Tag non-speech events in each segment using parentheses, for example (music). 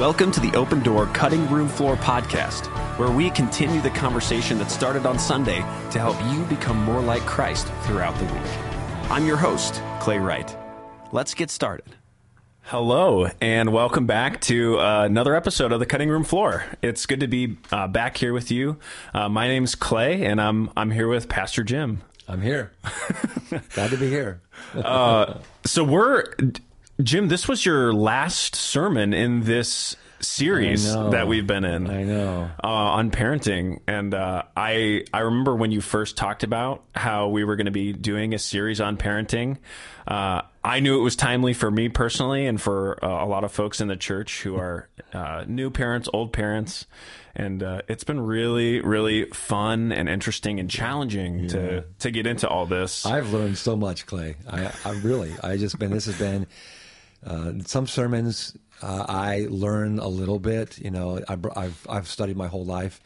Welcome to the Open Door Cutting Room Floor podcast, where we continue the conversation that started on Sunday to help you become more like Christ throughout the week. I'm your host, Clay Wright. Let's get started. Hello, and welcome back to uh, another episode of the Cutting Room Floor. It's good to be uh, back here with you. Uh, my name's Clay, and I'm I'm here with Pastor Jim. I'm here. (laughs) Glad to be here. Uh, so we're Jim. This was your last sermon in this series that we've been in. I know uh, on parenting, and uh, I I remember when you first talked about how we were going to be doing a series on parenting. Uh, I knew it was timely for me personally, and for uh, a lot of folks in the church who are uh, new parents, old parents, and uh, it's been really, really fun and interesting and challenging yeah. to to get into all this. I've learned so much, Clay. I, I really, I just been. This has been some sermons uh, I learn a little bit. You know, I, have I've studied my whole life,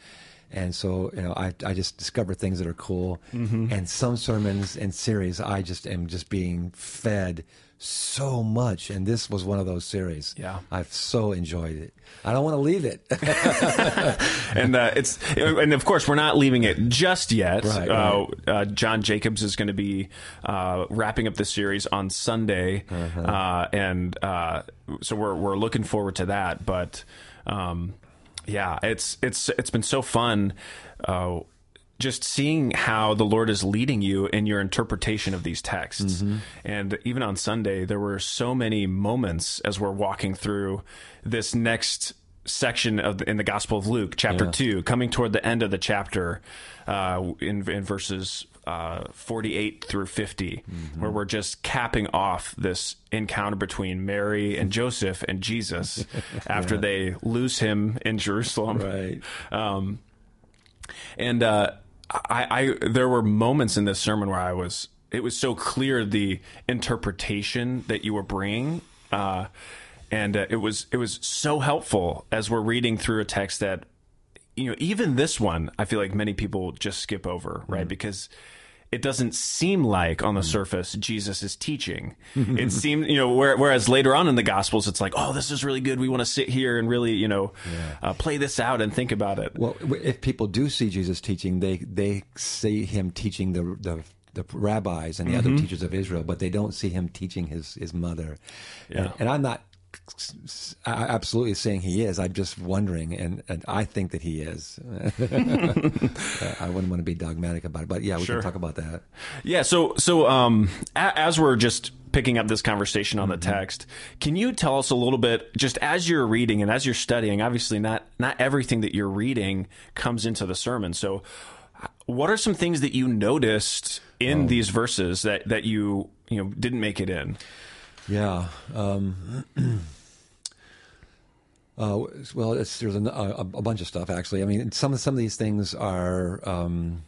and so you know, I I just discover things that are cool. Mm-hmm. And some sermons and series, I just am just being fed so much, and this was one of those series. Yeah, I've so enjoyed it. I don't want to leave it. (laughs) and uh, it's and of course we're not leaving it just yet. Right, uh, uh, John Jacobs is going to be uh, wrapping up the series on Sunday, uh-huh. Uh, and uh, so we're we're looking forward to that. But um, yeah, it's it's it's been so fun just seeing how the Lord is leading you in your interpretation of these texts. Mm-hmm. And even on Sunday, there were so many moments as we're walking through this next section of the, in the Gospel of Luke, chapter yeah. two, coming toward the end of the chapter, uh, in, in verses uh, 48 through 50, mm-hmm. where we're just capping off this encounter between Mary and Joseph and Jesus (laughs) after yeah. they lose him in Jerusalem. Right. Um, and uh, I, I there were moments in this sermon where I was it was so clear the interpretation that you were bringing uh, and uh, it was it was so helpful as we're reading through a text that you know even this one I feel like many people just skip over right mm-hmm. because it doesn't seem like on the mm. surface Jesus is teaching. (laughs) it seems, you know, whereas later on in the Gospels, it's like, oh, this is really good. We want to sit here and really, you know, yeah. uh, play this out and think about it. Well, if people do see Jesus teaching, they they see him teaching the the the rabbis and the mm-hmm. other teachers of Israel, but they don't see him teaching his his mother. Yeah. And, and I'm not absolutely saying he is. I'm just wondering, and, and I think that he is. (laughs) I wouldn't want to be dogmatic about it, but yeah, we sure. can talk about that. Yeah. So so um, a- as we're just picking up this conversation on the mm-hmm. text, can you tell us a little bit, just as you're reading and as you're studying? Obviously, not not everything that you're reading comes into the sermon. So, what are some things that you noticed in oh. these verses that that you you know didn't make it in? Yeah. Um, (clears throat) uh, well, there's a, a, a, bunch of stuff actually. I mean, some some of these things are, um,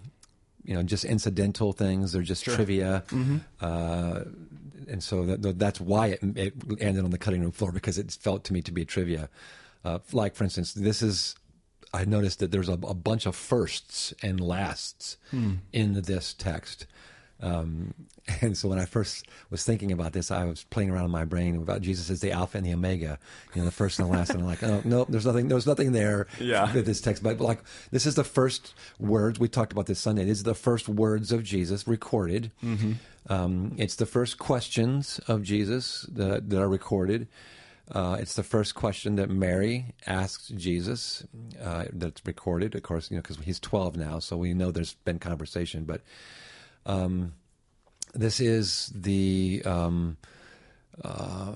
you know, just incidental things. They're just sure. trivia, mm-hmm. uh, and so that, that's why it, it, ended on the cutting room floor because it felt to me to be a trivia. Uh, like, for instance, this is. I noticed that there's a, a bunch of firsts and lasts hmm. in this text. Um, (laughs) and so when I first was thinking about this, I was playing around in my brain about Jesus as the Alpha and the Omega, you know, the first and the last. And I'm like, oh no, there's nothing, there's nothing there. Yeah. This text, but like this is the first words we talked about this Sunday. This is the first words of Jesus recorded. Mm-hmm. Um, it's the first questions of Jesus that, that are recorded. Uh, it's the first question that Mary asks Jesus uh, that's recorded. Of course, you know, because he's 12 now, so we know there's been conversation, but. Um, this is the um, uh,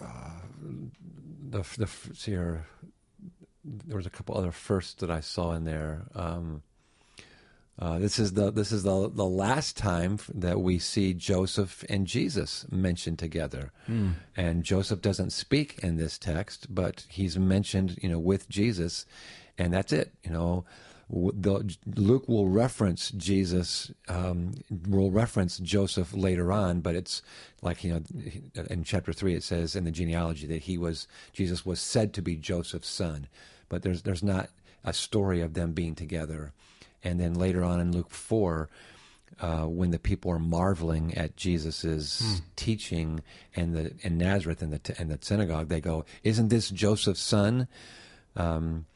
uh, the the here. There was a couple other firsts that I saw in there. Um, uh, this is the this is the the last time that we see Joseph and Jesus mentioned together, mm. and Joseph doesn't speak in this text, but he's mentioned, you know, with Jesus, and that's it. You know, the, Luke will reference Jesus, um, will reference Joseph later on, but it's like you know, in chapter three it says in the genealogy that he was Jesus was said to be Joseph's son, but there's there's not a story of them being together, and then later on in Luke four. uh, when the people are marveling at Jesus's teaching and the in Nazareth and the and the synagogue, they go, "Isn't this Joseph's son?" Um,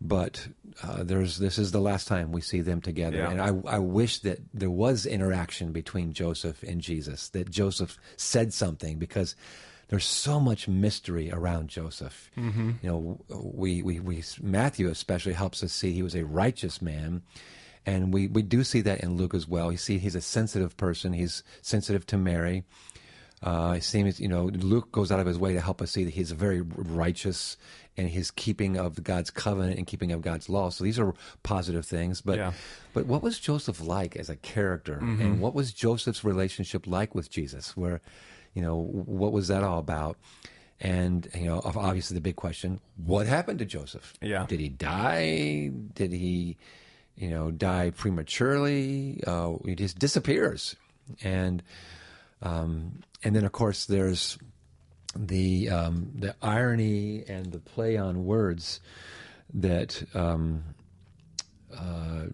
but uh, there's this is the last time we see them together, Yeah. and I I wish that there was interaction between Joseph and Jesus, that Joseph said something because. There's so much mystery around Joseph. You know, we, we, we Matthew especially helps us see he was a righteous man, and we, we do see that in Luke as well. You see, he's a sensitive person. He's sensitive to Mary. Uh, it seems, you know, Luke goes out of his way to help us see that he's very righteous and his keeping of God's covenant and keeping of God's law. So these are positive things. But, Yeah. but what was Joseph like as a character, and what was Joseph's relationship like with Jesus? Where, you know, what was that all about? And you know, obviously the big question: What happened to Joseph? Yeah. Did he die? Did he, you know, die prematurely? Uh, he just disappears, and um, and then of course there's the um, the irony and the play on words that um, uh,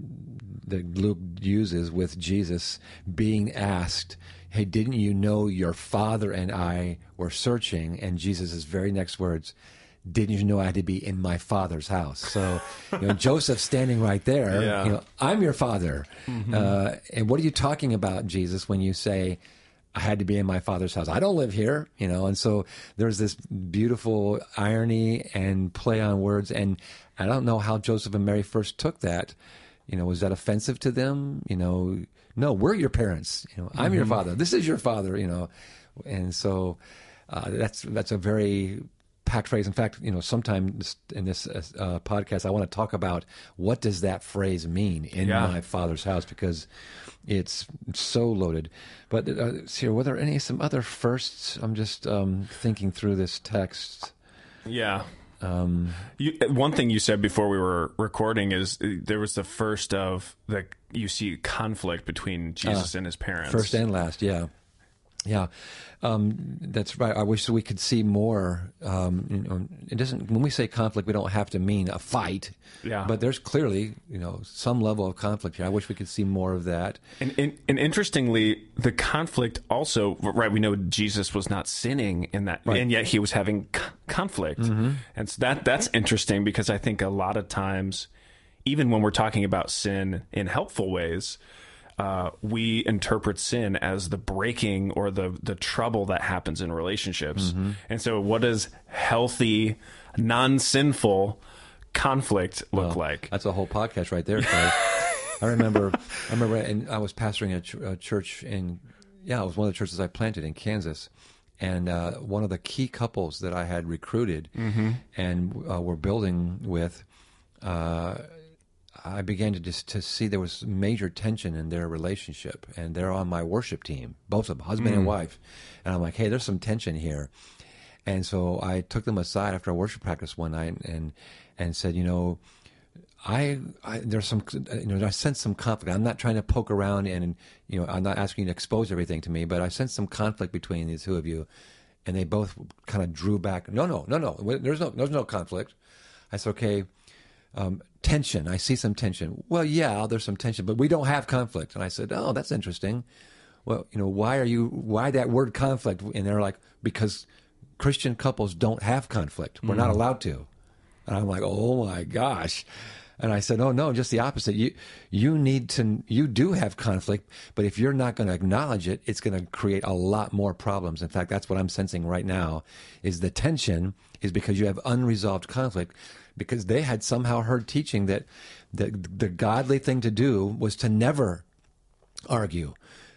that Luke uses with Jesus being asked, "Hey, didn't you know your father and I were searching?" And Jesus' very next words, "Didn't you know I had to be in my father's house?" So, you know, (laughs) Joseph standing right there, Yeah. you know, I'm your father. Uh, and what are you talking about, Jesus, when you say? I had to be in my father's house. I don't live here, you know, and so there's this beautiful irony and play on words. And I don't know how Joseph and Mary first took that. You know, was that offensive to them? You know, no, we're your parents. You know, I'm your father. This is your father. You know, and so uh, that's that's a very packed phrase. In fact, you know, sometime in this uh, podcast, I want to talk about what does that phrase mean in Yeah. my father's house because it's so loaded. But uh, see, were there any some other firsts? I'm just um, thinking through this text. Yeah. Um, you, one thing you said before we were recording is uh, there was the first of the you see conflict between Jesus and his parents. First and last, yeah, yeah, um, that's right. I wish we could see more. Um, you know, it doesn't. When we say conflict, we don't have to mean a fight. Yeah. But there's clearly, you know, some level of conflict here. I wish we could see more of that. And, and, and interestingly, the conflict also right. We know Jesus was not sinning in that, and yet he was having c- conflict, and so that that's interesting because I think a lot of times, even when we're talking about sin in helpful ways, uh, we interpret sin as the breaking or the the trouble that happens in relationships. And so, what does healthy, non sinful conflict look like? That's a whole podcast right there. (laughs) I remember, I remember, and I was pastoring a, ch- a church in, yeah, it was one of the churches I planted in Kansas, and uh, one of the key couples that I had recruited and uh, were building with, uh, I began to just to see there was major tension in their relationship, and they're on my worship team, both of them, husband and wife, and I'm like, hey, there's some tension here. And so I took them aside after a worship practice one night and and said, you know, I, I there's some you know I sense some conflict. I'm not trying to poke around and you know I'm not asking you to expose everything to me, but I sense some conflict between these two of you. And they both kind of drew back. No, no, no, no. There's no there's no conflict. I said, okay, um, tension. I see some tension. Well, yeah, there's some tension, but we don't have conflict. And I said, oh, that's interesting. Well, you know, why are you? Why that word conflict? And they're like, because Christian couples don't have conflict. We're not mm. allowed to. And I'm like, oh my gosh. And I said, oh no, just the opposite. You you need to you do have conflict, but if you're not going to acknowledge it, it's going to create a lot more problems. In fact, that's what I'm sensing right now. Is the tension is because you have unresolved conflict because they had somehow heard teaching that the the godly thing to do was to never argue,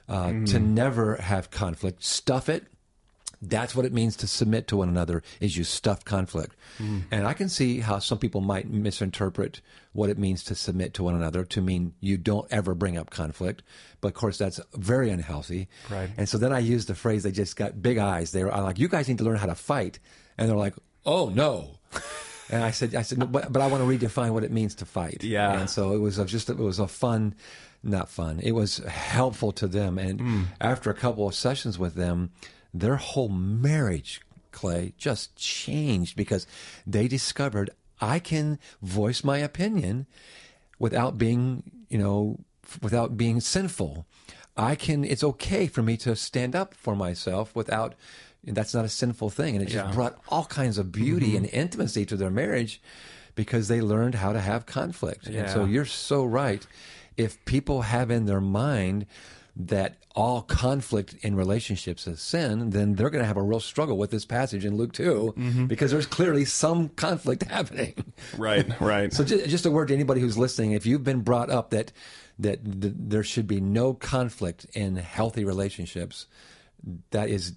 uh, to never have conflict, stuff it. That's what it means to submit to one another is you stuff conflict. And I can see how some people might misinterpret what it means to submit to one another to mean you don't ever bring up conflict. But of course that's very unhealthy. Right. And so then I used the phrase they just got big eyes. They were I'm like, you guys need to learn how to fight. And they're like, oh no. And I said, I said, no, but, but I want to redefine what it means to fight. Yeah. And so it was a, just, it was a fun, not fun. It was helpful to them. And hmm. after a couple of sessions with them, their whole marriage, Clay, just changed because they discovered I can voice my opinion without being, you know, without being sinful. I can. It's okay for me to stand up for myself without. That's not a sinful thing, and it just Yeah. brought all kinds of beauty mm-hmm. and intimacy to their marriage because they learned how to have conflict. And so you're so right. If people have in their mind that all conflict in relationships is sin, then they're going to have a real struggle with this passage in Luke 2 mm-hmm. because there's clearly some conflict (laughs) happening. Right, right. So just, just a word to anybody who's listening: if you've been brought up that that th- there should be no conflict in healthy relationships, that is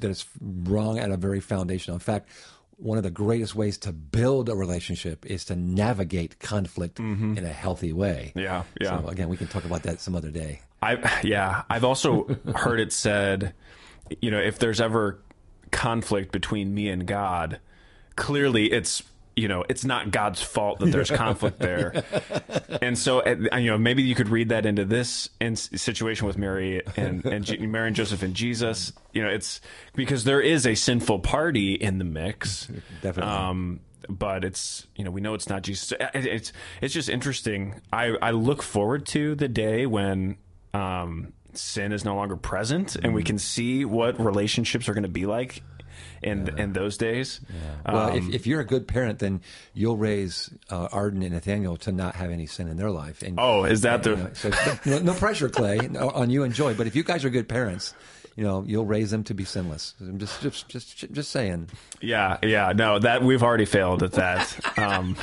that is wrong at a very foundational. In fact, one of the greatest ways to build a relationship is to navigate conflict mm-hmm. in a healthy way. yeah, yeah. So again, we can talk about that some other day. I yeah, I've also (laughs) heard it said, you know, if there's ever conflict between me and God, clearly it's you know it's not God's fault that there's (laughs) conflict there, and so you know maybe you could read that into this in situation with Mary and and G- (laughs) Mary and Joseph and Jesus. You know, it's because there is a sinful party in the mix, Definitely. um, but it's you know we know it's not Jesus. It- It's it's just interesting. I I look forward to the day when um, sin is no longer present and we Mm. can see what relationships are going to be like in in those days. Well, Um, if, if you're a good parent, then you'll raise uh, Arden and Nathaniel to not have any sin in their life. And oh, is that the You know, so no, no pressure, Clay, (laughs) no- on you and Joy. But if you guys are good parents, you know you'll raise them to be sinless. I'm just, just, just, just saying. Yeah, yeah, no, that we've already failed at that, um,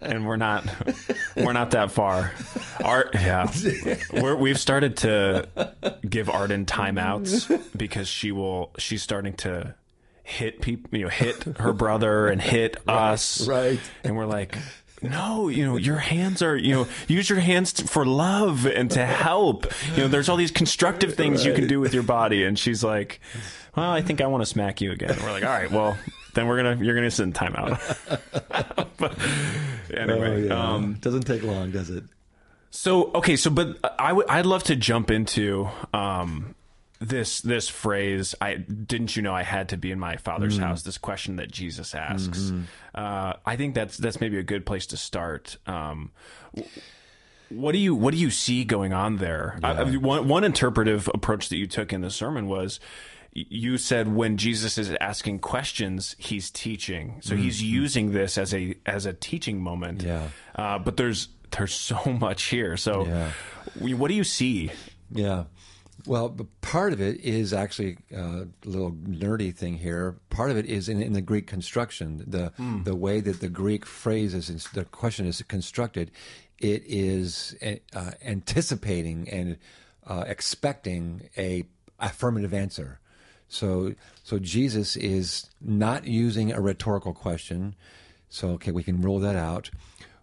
and we're not, we're not that far. Art, yeah, we're, we've started to give Arden timeouts because she will, she's starting to hit people, you know, hit her brother and hit (laughs) us, right. And we're like. No, you know, your hands are, you know, use your hands t- for love and to help. You know, there's all these constructive things you can do with your body. And she's like, well, I think I want to smack you again. And we're like, all right, well, then we're going to, you're going to sit in timeout. (laughs) but anyway, um, doesn't take long, does it? so okay, so but I would I'd love to jump into um this this phrase I didn't you know I had to be in my father's house this question that Jesus asks uh, I think that's that's maybe a good place to start um, what do you what do you see going on there I, I one one interpretive approach that you took in the sermon was you said when Jesus is asking questions he's teaching so he's using this as a as a teaching moment Yeah. uh, but there's there's so (laughs) much here. So, Yeah. what do you see? Yeah. Well, part of it is actually uh, a little nerdy thing here. Part of it is in, in the Greek construction, the the way that the Greek phrase is, the question is constructed. It is uh, anticipating and uh, expecting a affirmative answer. So, so Jesus is not using a rhetorical question. So, okay, we can rule that out.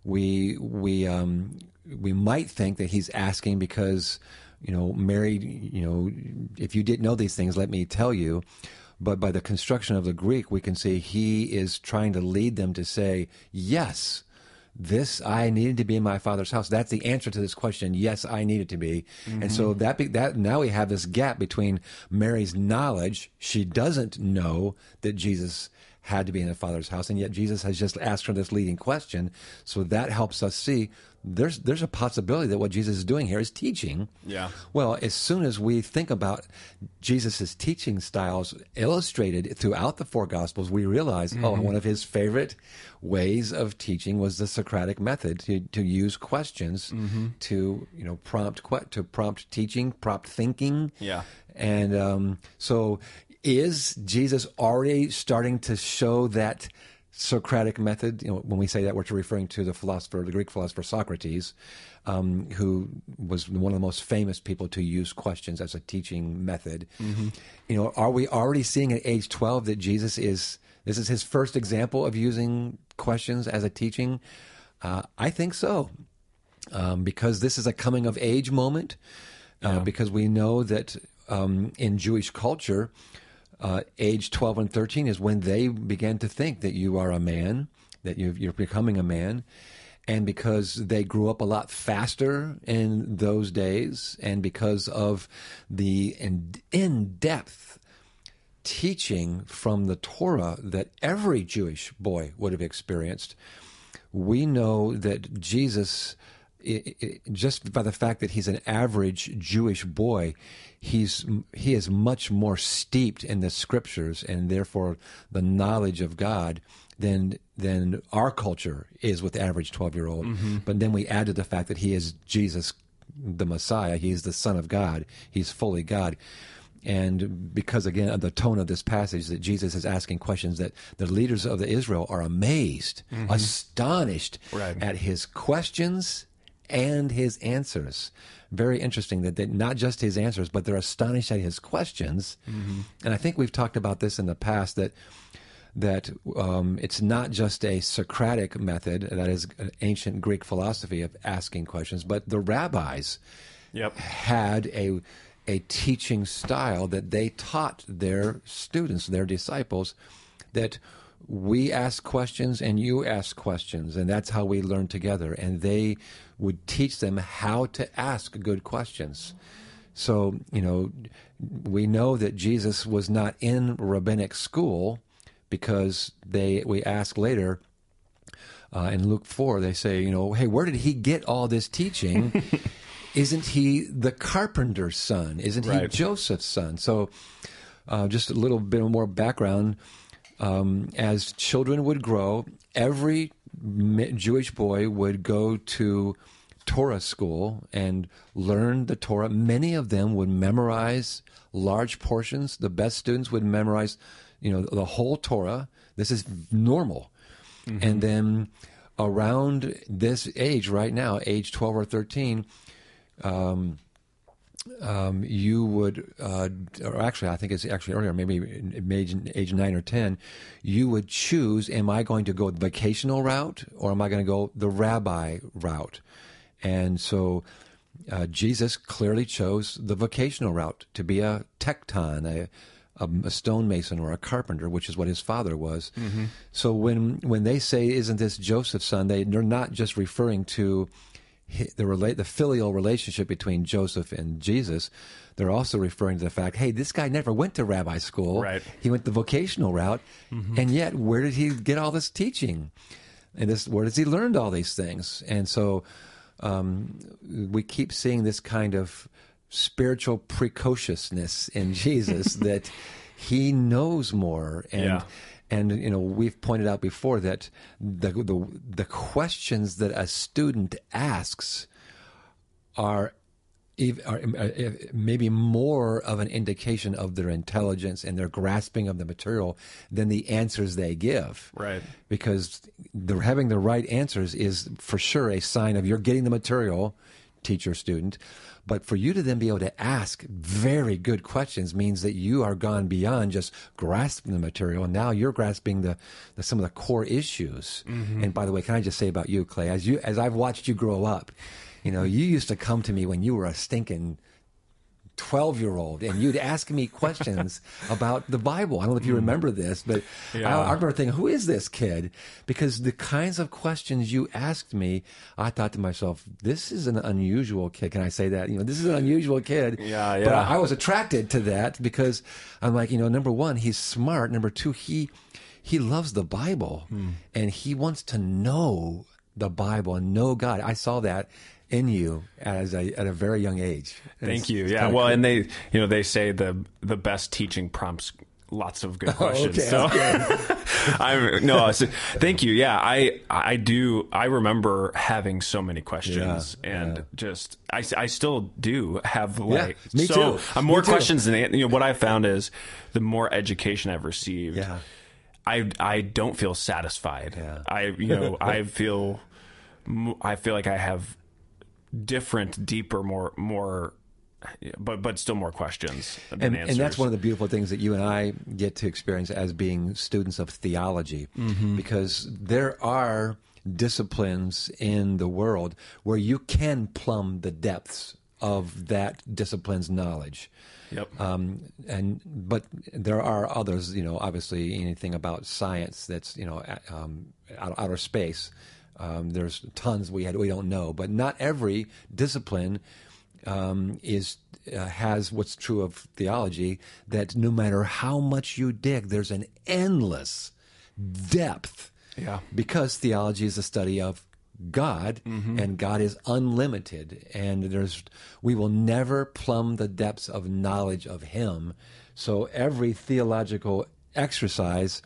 We we um, we might think that he's asking because you know Mary, you know, if you didn't know these things, let me tell you. But by the construction of the Greek, we can see he is trying to lead them to say, yes, this I needed to be in my father's house. That's the answer to this question. Yes, I needed to be. And so mm-hmm. that be, that now we have this gap between Mary's knowledge. She doesn't know that Jesus had to be in the father's house, and yet Jesus has just asked her this leading question. So that helps us see there's there's a possibility that what Jesus is doing here is teaching. Yeah. Well, as soon as we think about Jesus' teaching styles illustrated throughout the four Gospels, we realize, oh, one of his favorite ways of teaching was the Socratic method to, to use questions to you know prompt to prompt teaching, prompt thinking. Yeah. And um, so, is Jesus already starting to show that Socratic method? You know, when we say that, we're referring to the philosopher, the Greek philosopher Socrates, um, who was one of the most famous people to use questions as a teaching method. You know, are we already seeing at age twelve that Jesus is? This is his first example of using questions as a teaching. Uh, I think so um, because this is a coming of age moment. Uh, Because we know that um, in Jewish culture, uh, age 12 and 13 is when they began to think that you are a man, that you're, you're becoming a man. And because they grew up a lot faster in those days, and because of the in depth teaching from the Torah that every Jewish boy would have experienced, we know that Jesus it, it, just by the fact that he's an average Jewish boy, he's he is much more steeped in the scriptures and therefore the knowledge of God than than our culture is with the average twelve year old. Mm-hmm. But then we add to the fact that he is Jesus, the Messiah. He is the Son of God. He's fully God. And because again of the tone of this passage, that Jesus is asking questions that the leaders of the Israel are amazed, mm-hmm. astonished Right. at his questions and his answers. Very interesting that they, not just his answers, but they're astonished at his questions. And I think we've talked about this in the past that that um, it's not just a Socratic method, that is an ancient Greek philosophy of asking questions, but the rabbis Yep. had a a teaching style that they taught their students, their disciples, that we ask questions and you ask questions, and that's how we learn together. And they would teach them how to ask good questions. So, you know, we know that Jesus was not in rabbinic school because they we ask later uh, in Luke 4, they say, you know, hey, where did he get all this teaching? (laughs) Isn't he the carpenter's son? Isn't he Joseph's son? So, uh, just a little bit more background. Um, as children would grow, every Jewish boy would go to Torah school and learn the Torah. Many of them would memorize large portions. The best students would memorize, you know, the whole Torah. This is normal. And then around this age, right now, age 12 or 13, um, you would, uh, or actually, I think it's actually earlier, maybe age, age nine or 10, you would choose, am I going to go the vocational route or am I going to go the rabbi route? And so uh, Jesus clearly chose the vocational route to be a tekton, a, a, a stonemason or a carpenter, which is what his father was. So when, when they say, isn't this Joseph's son, they, they're not just referring to the relate the filial relationship between Joseph and Jesus, they're also referring to the fact, hey, this guy never went to rabbi school. Right. He went the vocational route, and yet where did he get all this teaching? And this, where does he learn all these things? And so, um, we keep seeing this kind of spiritual precociousness in Jesus (laughs) that he knows more and. Yeah. And you know we've pointed out before that the the, the questions that a student asks are, are uh, uh, maybe more of an indication of their intelligence and their grasping of the material than the answers they give. Right. Because the, having the right answers is for sure a sign of you're getting the material, teacher student. But for you to then be able to ask very good questions means that you are gone beyond just grasping the material, and now you're grasping the, the some of the core issues. Mm-hmm. And by the way, can I just say about you, Clay, as you as I've watched you grow up, you know, you used to come to me when you were a stinking 12 year old and you'd ask me questions (laughs) about the Bible. I don't know if you remember this, but Yeah. I, I remember thinking, who is this kid? Because the kinds of questions you asked me, I thought to myself, this is an unusual kid. Can I say that? You know, this is an unusual kid. Yeah, But yeah. I, I was attracted to that because I'm like, you know, number one, he's smart. Number two, he, he loves the Bible Hmm. and he wants to know the Bible and know God. I saw that in you as a, at a very young age. And Thank you. Yeah. Well, cool. and they, you know, they say the the best teaching prompts lots of good (laughs) questions. okay, so (laughs) I'm no. So, thank you. Yeah, I I do. I remember having so many questions, Yeah, and yeah. just I, I still do have like me so too. I'm more Me too. questions than you know. What I found is the more education I've received. Yeah. I, I don't feel satisfied. Yeah. I you know (laughs) I feel I feel like I have different, deeper, more more, but but still more questions than and, answers. and that's one of the beautiful things that you and I get to experience as being students of theology, Mm-hmm. because there are disciplines in the world where you can plumb the depths of that discipline's knowledge. Yep. Um, and but there are others, you know, obviously anything about science that's you know um, outer space. Um, there's tons we had we don't know, but not every discipline um, is uh, has what's true of theology that no matter how much you dig, there's an endless depth. Yeah. Because theology is a study of God, and God is unlimited, and there's we will never plumb the depths of knowledge of Him. So every theological exercise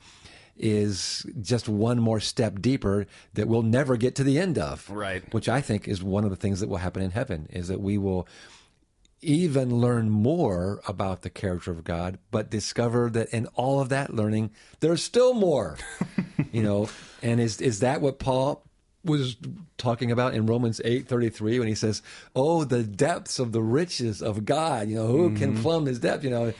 is just one more step deeper that we'll never get to the end of. Right. Which I think is one of the things that will happen in heaven is that we will even learn more about the character of God, but discover that in all of that learning, there's still more. (laughs) you know, and is is that what Paul was talking about in Romans eight thirty three when he says, "Oh, the depths of the riches of God." You know, who can mm-hmm. plumb His depth? You know,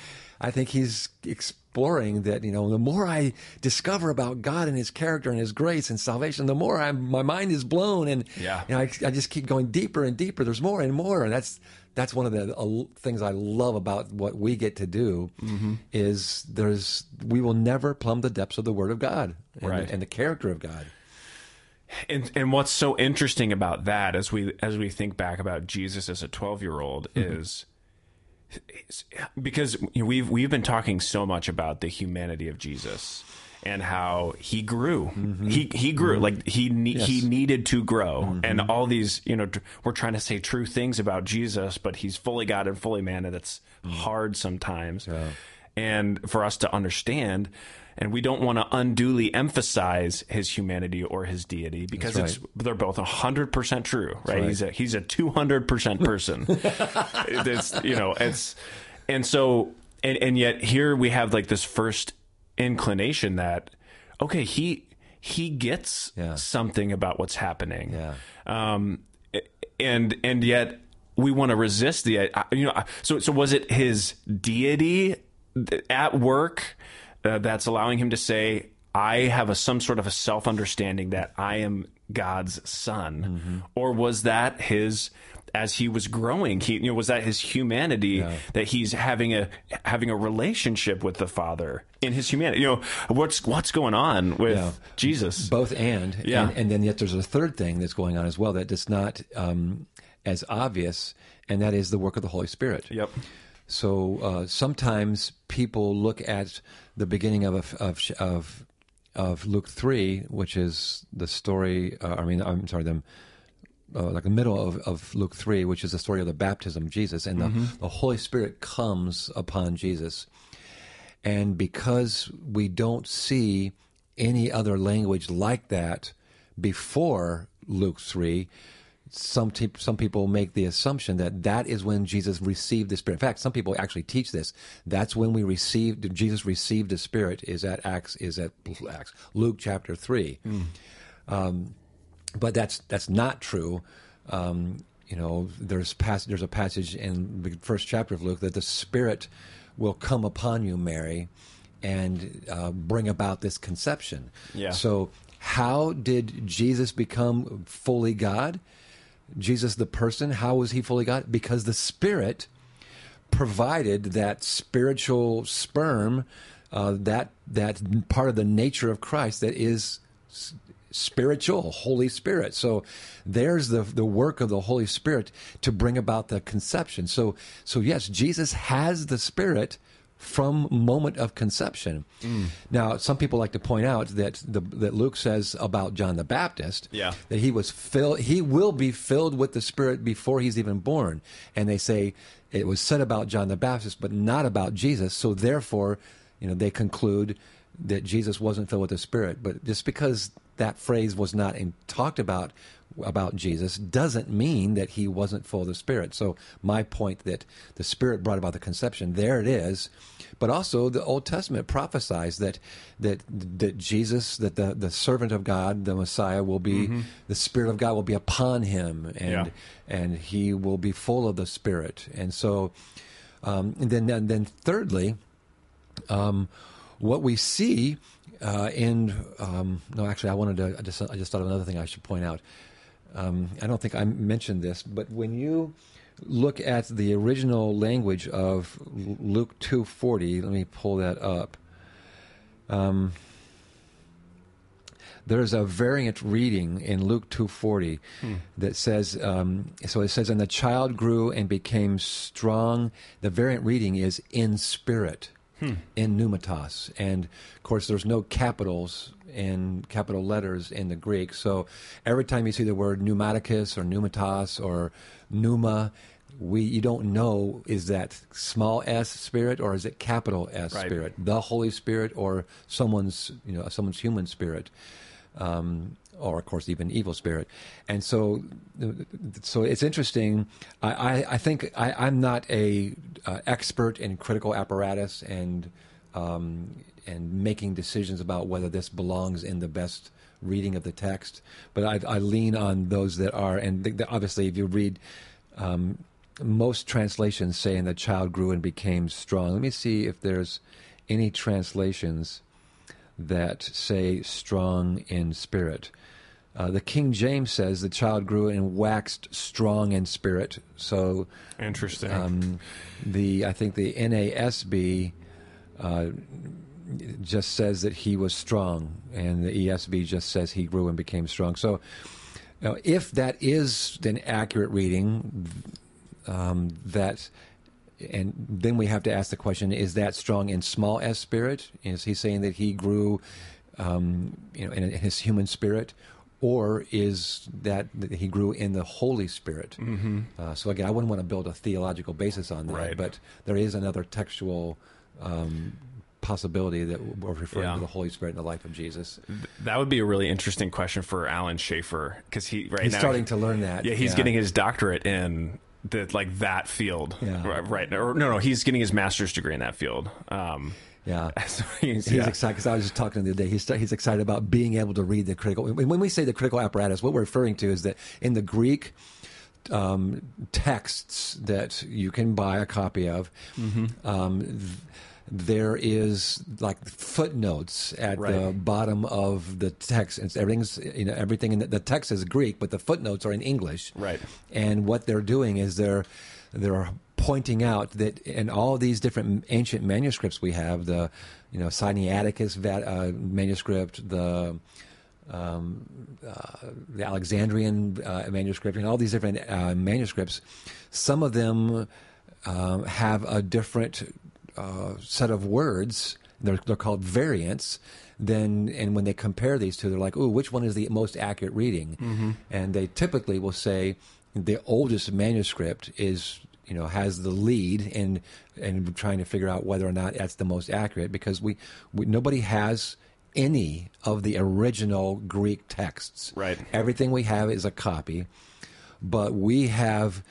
I think he's exploring that. You know, the more I discover about God and His character and His grace and salvation, the more I'm, my mind is blown, and Yeah. you know, I, I just keep going deeper and deeper. There's more and more, and that's that's one of the uh, things I love about what we get to do Mm-hmm. is there's we will never plumb the depths of the Word of God and, Right. the, and the character of God. And and what's so interesting about that as we as we think back about Jesus as a 12-year-old is is- because we've we've been talking so much about the humanity of Jesus and how he grew. Mm-hmm. He he grew mm-hmm. like he ne- he needed to grow. Mm-hmm. And all these, you know, we're trying to say true things about Jesus, but he's fully God and fully man and it's mm. hard sometimes. And for us to understand and we don't want to unduly emphasize his humanity or his deity because That's it's they're both 100% true, right? right. He's a he's a 200% (laughs) person. it's you know, it's and so and and yet here we have like this first inclination that okay, he he gets Yeah. something about what's happening. Yeah. Um and and yet we want to resist the you know so so was it his deity at work uh, that's allowing him to say I have a some sort of a self understanding that I am God's son. Or was that his as he was growing he you know was that his humanity that he's having a having a relationship with the father in his humanity? You know what's what's going on with Yeah. Jesus? Both and. Yeah. and, and then yet there's a third thing that's going on as well that is not um, as obvious and that is the work of the holy spirit. Yep so uh, sometimes people look at the beginning of of of, of Luke three, which is the story. Uh, I mean, I'm sorry, the uh, like the middle of, of Luke three, which is the story of the baptism of Jesus, and the, the Holy Spirit comes upon Jesus, and because we don't see any other language like that before Luke three, some te- some people make the assumption that that is when Jesus received the Spirit. In fact, some people actually teach this. That's when we received Jesus received the Spirit. Is at Acts is at Acts Luke chapter three. Um, but that's that's not true. Um, you know, there's pas- there's a passage in the first chapter of Luke that the Spirit will come upon you, Mary, and uh, bring about this conception. Yeah. So, how did Jesus become fully God? Jesus, the person, how was he fully God? Because the Spirit provided that spiritual sperm, uh, that that part of the nature of Christ that is spiritual, Holy Spirit. So there's the the work of the Holy Spirit to bring about the conception. So so yes, Jesus has the Spirit from moment of conception. Mm. Now, some people like to point out that the, that Luke says about John the Baptist Yeah. that he was filled he will be filled with the spirit before he's even born and they say it was said about John the Baptist but not about Jesus so therefore you know they conclude that Jesus wasn't filled with the spirit but just because that phrase was not in, talked about about Jesus doesn't mean that he wasn't full of the spirit so my point that the spirit brought about the conception there it is but also the Old Testament prophesies that that that Jesus, that the, the servant of God, the Messiah, will be the Spirit of God will be upon him, and Yeah. and he will be full of the Spirit. And so, um, and then and then thirdly, um, what we see uh, in um, no, actually, I wanted to. I just I just thought of another thing I should point out. Um, I don't think I mentioned this, but when you look at the original language of Luke two forty, let me pull that up. Um, there's a variant reading in Luke 2:40 that says um, so it says and the child grew and became strong. The variant reading is in spirit in pneumatos, and of course, there's no capitals in capital letters in the Greek. So every time you see the word pneumatikos or pneumatos or pneuma, we you don't know is that small s spirit or is it capital S Right. spirit, the Holy Spirit or someone's you know someone's human spirit. Um, or of course even evil spirit, and so so it's interesting. I, I, I think I, I'm not a uh, expert in critical apparatus and um, and making decisions about whether this belongs in the best reading of the text, but I, I lean on those that are, and th- th- obviously if you read. Um, most translations saying the child grew and became strong. Let me see if there's any translations that say strong in spirit. Uh, the King James says the child grew and waxed strong in spirit. So Interesting. um, the I think the NASB uh, just says that he was strong, and the ESV just says he grew and became strong. So, if that is an accurate reading, um, that and then we have to ask the question: Is that strong in small s spirit? Is he saying that he grew, um, you know, in, in his human spirit? Or is that, that he grew in the Holy Spirit? Mm-hmm. Uh, so again, I wouldn't want to build a theological basis on that, Right. but there is another textual um, possibility that we're referring Yeah. to the Holy Spirit in the life of Jesus. that would be a really interesting question for Alan Schaefer because he right He's now starting to learn that. Yeah, he's getting his doctorate in the like that field. Yeah. Right, right. Or, no, no, he's getting his master's degree in that field. Um, Yeah. (laughs) so he's, He's yeah. excited because I was just talking the other day. He's, he's excited about being able to read the critical. When we say the critical apparatus, what we're referring to is that in the Greek um, texts that you can buy a copy of, Mm-hmm. um, th- there is like footnotes at the bottom of the text. It's everything's you know everything in the, the text is Greek, but the footnotes are in English. Right. And what they're doing is they're they're pointing out that in all these different ancient manuscripts we have, the you know Sinaiticus uh, manuscript, the um, uh, the Alexandrian uh, manuscript, and all these different uh, manuscripts, some of them um, have a different uh, set of words. They're, they're called variants. Then, and when they compare these two, they're like, "Ooh, which one is the most accurate reading?" And they typically will say the oldest manuscript is you know has the lead in in trying to figure out whether or not that's the most accurate because we, we nobody has any of the original Greek texts. Right. Everything we have is a copy, but we have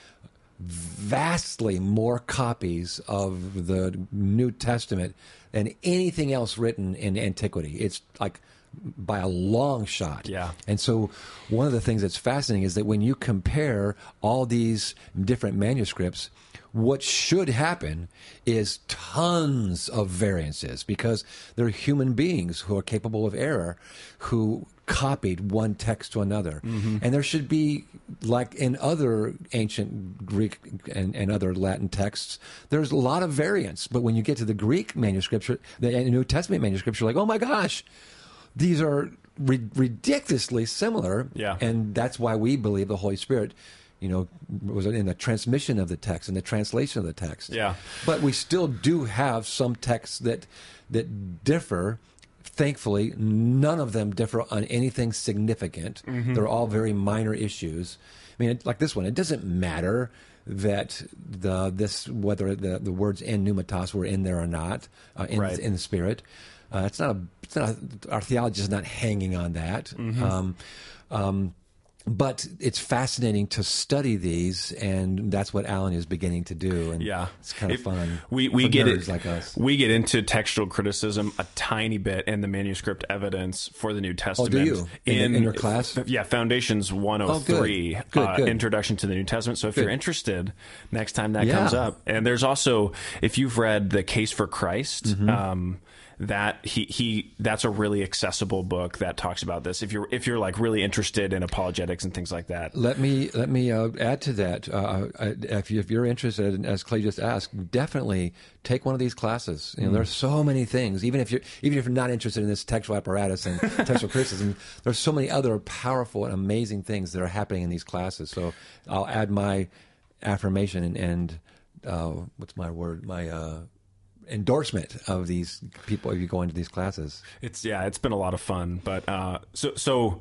vastly more copies of the New Testament than anything else written in antiquity. It's like by a long shot. Yeah. And so one of the things that's fascinating is that when you compare all these different manuscripts, what should happen is tons of variances because they're human beings who are capable of error who copied one text to another. Mm-hmm. And there should be, like in other ancient Greek and, and other Latin texts, there's a lot of variance. But when you get to the Greek manuscripts, the New Testament manuscripts, you're like, oh my gosh, these are ri- ridiculously similar. Yeah. And that's why we believe the Holy Spirit, you know, was in the transmission of the text and the translation of the text. Yeah. But we still do have some texts that that differ. Thankfully, none of them differ on anything significant. They're all very minor issues. I mean, it, like this one, it doesn't matter that the this whether the, the words in pneumatos were in there or not uh, in, Right. in the spirit. Uh, it's not a, it's not a, our theology is not hanging on that. Mm-hmm. Um, um, but it's fascinating to study these, and that's what Alan is beginning to do. And Yeah, it's kind of It- fun. We we get it like us. We get into textual criticism a tiny bit in the manuscript evidence for the New Testament. Oh, do you? In- in your class? Oh, Yeah, Foundations 103, Good, uh, good. Introduction to the New Testament. So if you're interested, next time that Yeah. comes up, and there's also if you've read the Case for Christ. Mm-hmm. Um, that he he that's a really accessible book that talks about this if you're if you're like really interested in apologetics and things like that Let me let me uh, add to that. Uh, uh, if, you, if you're interested, as Clay just asked, definitely take one of these classes. You know, there's so many things. Even if you're even if you're not interested in this textual apparatus and (laughs) textual criticism, there's so many other powerful and amazing things that are happening in these classes. So I'll add my affirmation and, and uh, what's my word? My uh, endorsement of these people if you go into these classes. It's yeah, it's been a lot of fun. But uh, so so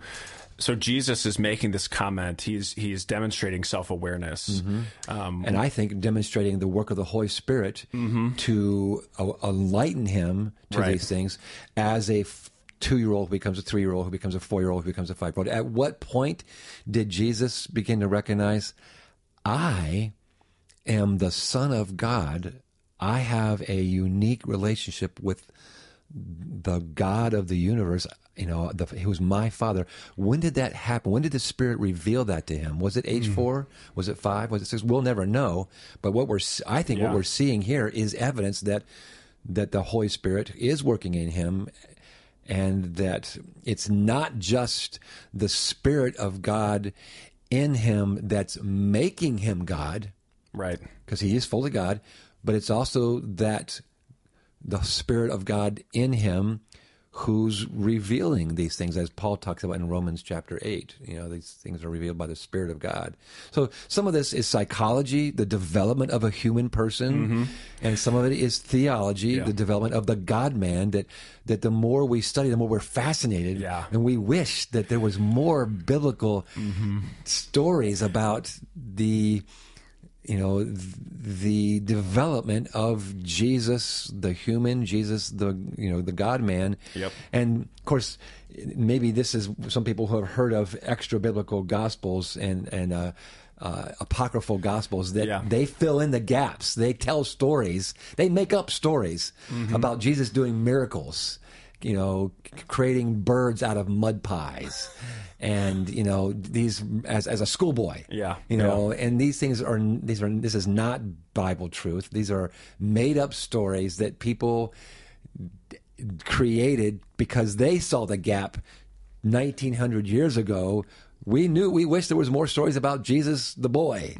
so Jesus is making this comment. He's he's demonstrating self awareness. Um, and I think demonstrating the work of the Holy Spirit to uh, enlighten him to Right. these things as a two year old who becomes a three year old, who becomes a four year old, who becomes a five year old. At what point did Jesus begin to recognize, I am the Son of God? I have a unique relationship with the God of the universe, you know, the, he was my father. When did that happen? When did the Spirit reveal that to him? Was it age mm. four? Was it five? Was it six? We'll never know. But what we're, I think, what we're seeing here is evidence that that the Holy Spirit is working in him, and that it's not just the Spirit of God in him that's making him God right. because he is fully God, but it's also that the Spirit of God in him who's revealing these things, as Paul talks about in Romans chapter 8. You know, these things are revealed by the Spirit of God. So some of this is psychology, the development of a human person, mm-hmm. and some of it is theology, Yeah. the development of the God man, that, that the more we study, the more we're fascinated. Yeah. And we wish that there was more biblical mm-hmm. stories about the you know th- the development of Jesus the human Jesus the you know the God man Yep. and of course maybe this is some people who have heard of extra biblical gospels and and uh, uh, apocryphal gospels that Yeah. they fill in the gaps they tell stories they make up stories about Jesus doing miracles you know creating birds out of mud pies and you know these as as a schoolboy Yeah. you know and these things are these are this is not bible truth. These are made up stories that people d- created because they saw the gap 1900 years ago. We knew we wish there was more stories about jesus the boy.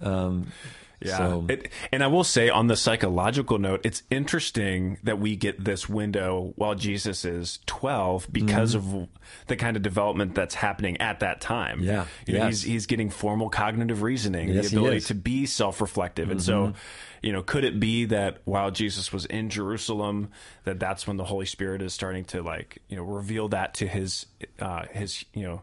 Um, Yeah. so It, and I will say on the psychological note, it's interesting that we get this window while Jesus is 12 because Mm-hmm. of the kind of development that's happening at that time. Yeah. You know, Yes. he's, he's getting formal cognitive reasoning, Yes, the ability. Mm-hmm. to be self reflective. And so, you know, could it be that while Jesus was in Jerusalem, that that's when the Holy Spirit is starting to like, you know, reveal that to his, uh, his, you know,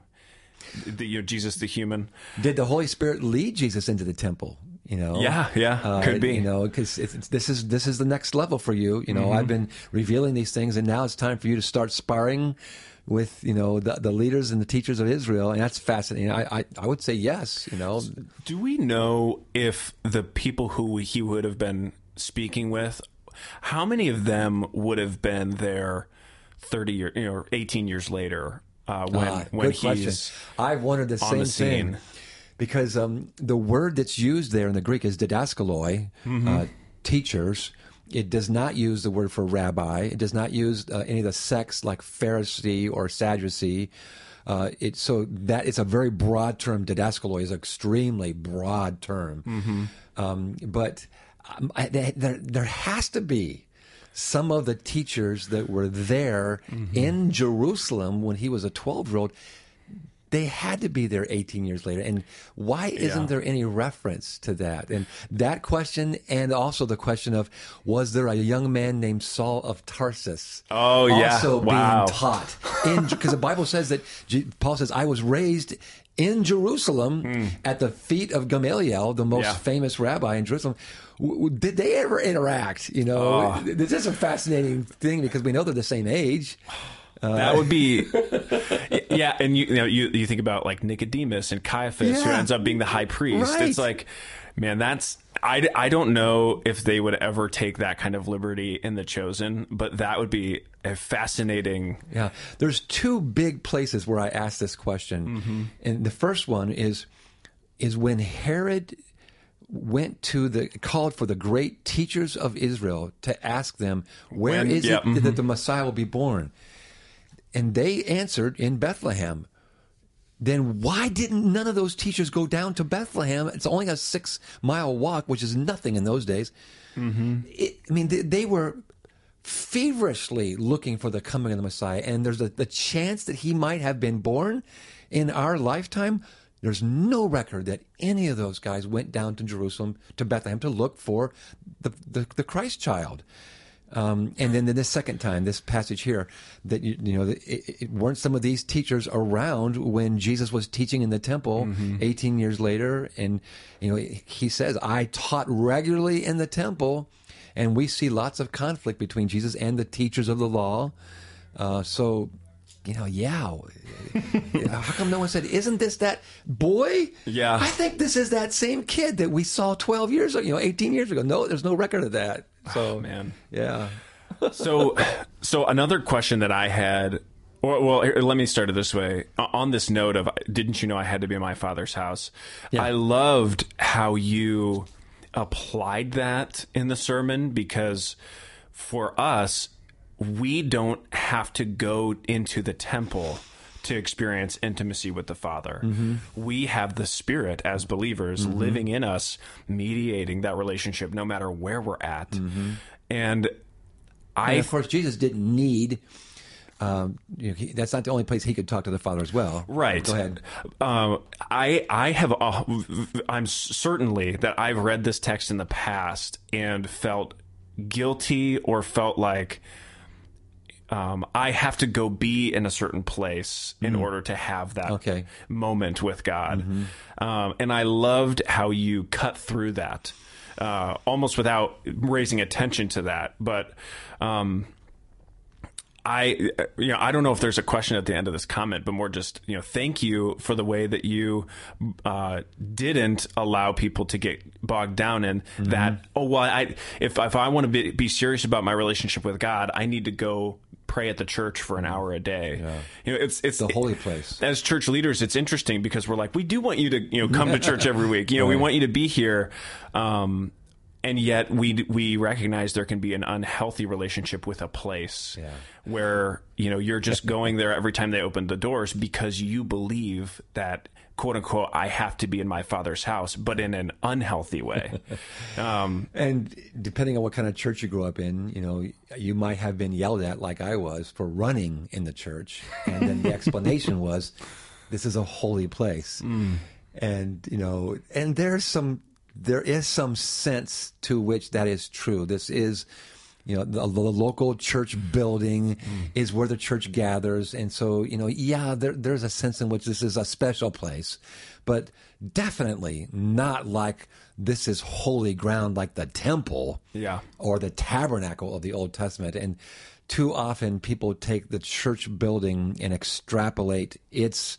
the, you know, Jesus the human. did the holy spirit lead jesus into the temple you know Yeah, yeah, could be. you know because this is this is the next level for you you know Mm-hmm. i've been revealing these things and now it's time for you to start sparring with you know the, the leaders and the teachers of israel and that's fascinating I, I i would say yes you know Do we know if the people who he would have been speaking with, how many of them would have been there thirty years, you know, eighteen years later uh, when Ah, when he's question. I've wondered the on same the thing scene. Because um, the word that's used there in the Greek is didaskaloi, Mm-hmm. uh, teachers. It does not use the word for rabbi. It does not use uh, any of the sects like Pharisee or Sadducee. Uh, it, so that it's a very broad term. Didaskaloi is an extremely broad term. Mm-hmm. Um, but um, I, there, there has to be some of the teachers that were there Mm-hmm. in Jerusalem when he was a 12 year old, they had to be there 18 years later. And why isn't Yeah. there any reference to that? And that question, and also the question of was there a young man named Saul of Tarsus? Oh, yeah. Also Wow. being taught. In because the Bible says that, Paul says, I was raised in Jerusalem hmm. at the feet of Gamaliel, the most. Yeah. famous rabbi in Jerusalem. W- Did they ever interact? You know, Oh. this is a fascinating thing because we know they're the same age. Uh, that would be (laughs) yeah and you, you know you, you think about like nicodemus and caiaphas who ends up being the high priest. Right. it's like man that's I, I don't know if they would ever take that kind of liberty in the chosen but that would be a fascinating Yeah, there's two big places where I ask this question, mm-hmm. and the first one is is when Herod went to the called for the great teachers of Israel to ask them where When- is yeah, it that the mm-hmm. Messiah will be born, and they answered in Bethlehem. Then why didn't none of those teachers go down to Bethlehem? It's only a six mile walk, which is nothing in those days. Mm-hmm. It, I mean, they, they were feverishly looking for the coming of the Messiah, and there's a, the chance that he might have been born in our lifetime. There's no record that any of those guys went down to Jerusalem to Bethlehem to look for the the, the Christ child. Um, and then the second time, this passage here, that you, you know, it, it, weren't some of these teachers around when Jesus was teaching in the temple 18 years later? And you know, he says, "I taught regularly in the temple," and we see lots of conflict between Jesus and the teachers of the law. Uh, so, you know, yeah, (laughs) how come no one said, "Isn't this that boy?" Yeah. I think this is that same kid that we saw 12 years, ago, you know, 18 years ago. No, there's no record of that. (laughs) So, oh, man. yeah. (laughs) so so another question that I had well, well, let me start it this way. On this note of didn't you know I had to be in my father's house? Yeah. I loved how you applied that in the sermon because for us, we don't have to go into the temple to experience intimacy with the Father. We have the Spirit as believers living in us, mediating that relationship no matter where we're at. And I And of course, Jesus didn't need. Um, you know, he, that's not the only place he could talk to the Father as well. Right. Go ahead. Um, I I have uh, I'm certainly that I've read this text in the past and felt guilty or felt like um, I have to go be in a certain place in order to have that Okay. moment with God. Um, and I loved how you cut through that uh, almost without raising attention to that. But um, I, you know, I don't know if there's a question at the end of this comment, but more just, you know, thank you for the way that you uh, didn't allow people to get bogged down in that. Oh, well, I if if I want to be, be serious about my relationship with God, I need to go pray at the church for an hour a day. You know, it's it's The holy place. as church leaders, it's interesting because we're like, we do want you to, you know, come to church (laughs) every week. You know, we want you to be here. Um, and yet we we recognize there can be an unhealthy relationship with a place Yeah. where you know you're just going there every time they open the doors because you believe that quote unquote I have to be in my father's house, but in an unhealthy way. (laughs) um, And depending on what kind of church you grew up in, you know, you might have been yelled at like I was for running in the church, and then the explanation was, "This is a holy place," (laughs) and you know, and there's some, there is some sense to which that is true. This is. You know, the, the local church building mm. is where the church gathers. And so, you know, yeah, there, there's a sense in which this is a special place, but definitely not like this is holy ground like the temple Yeah. or the tabernacle of the Old Testament. And too often people take the church building and extrapolate its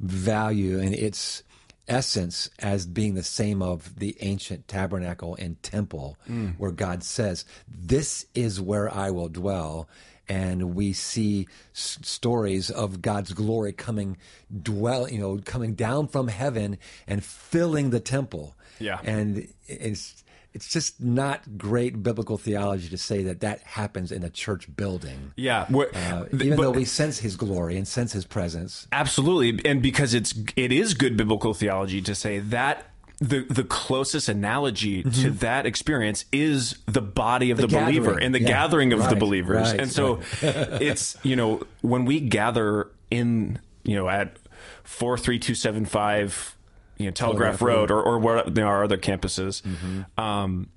value and its essence as being the same of the ancient tabernacle and temple mm. where God says, This is where I will dwell. And we see s- stories of God's glory coming dwell, you know, coming down from heaven and filling the temple. Yeah. And it's it's just not great biblical theology to say that that happens in a church building. yeah, Uh, even but- though we sense His glory and sense His presence. Absolutely, and because it's it is good biblical theology to say that the the closest analogy to that experience is the body of the, Mm-hmm. The believer and the Yeah. gathering of the believers. right, and so (laughs) it's you know when we gather in you know at four three two seven five you know Telegraph, Telegraph Road, or or where there are other campuses. Mm-hmm. Um,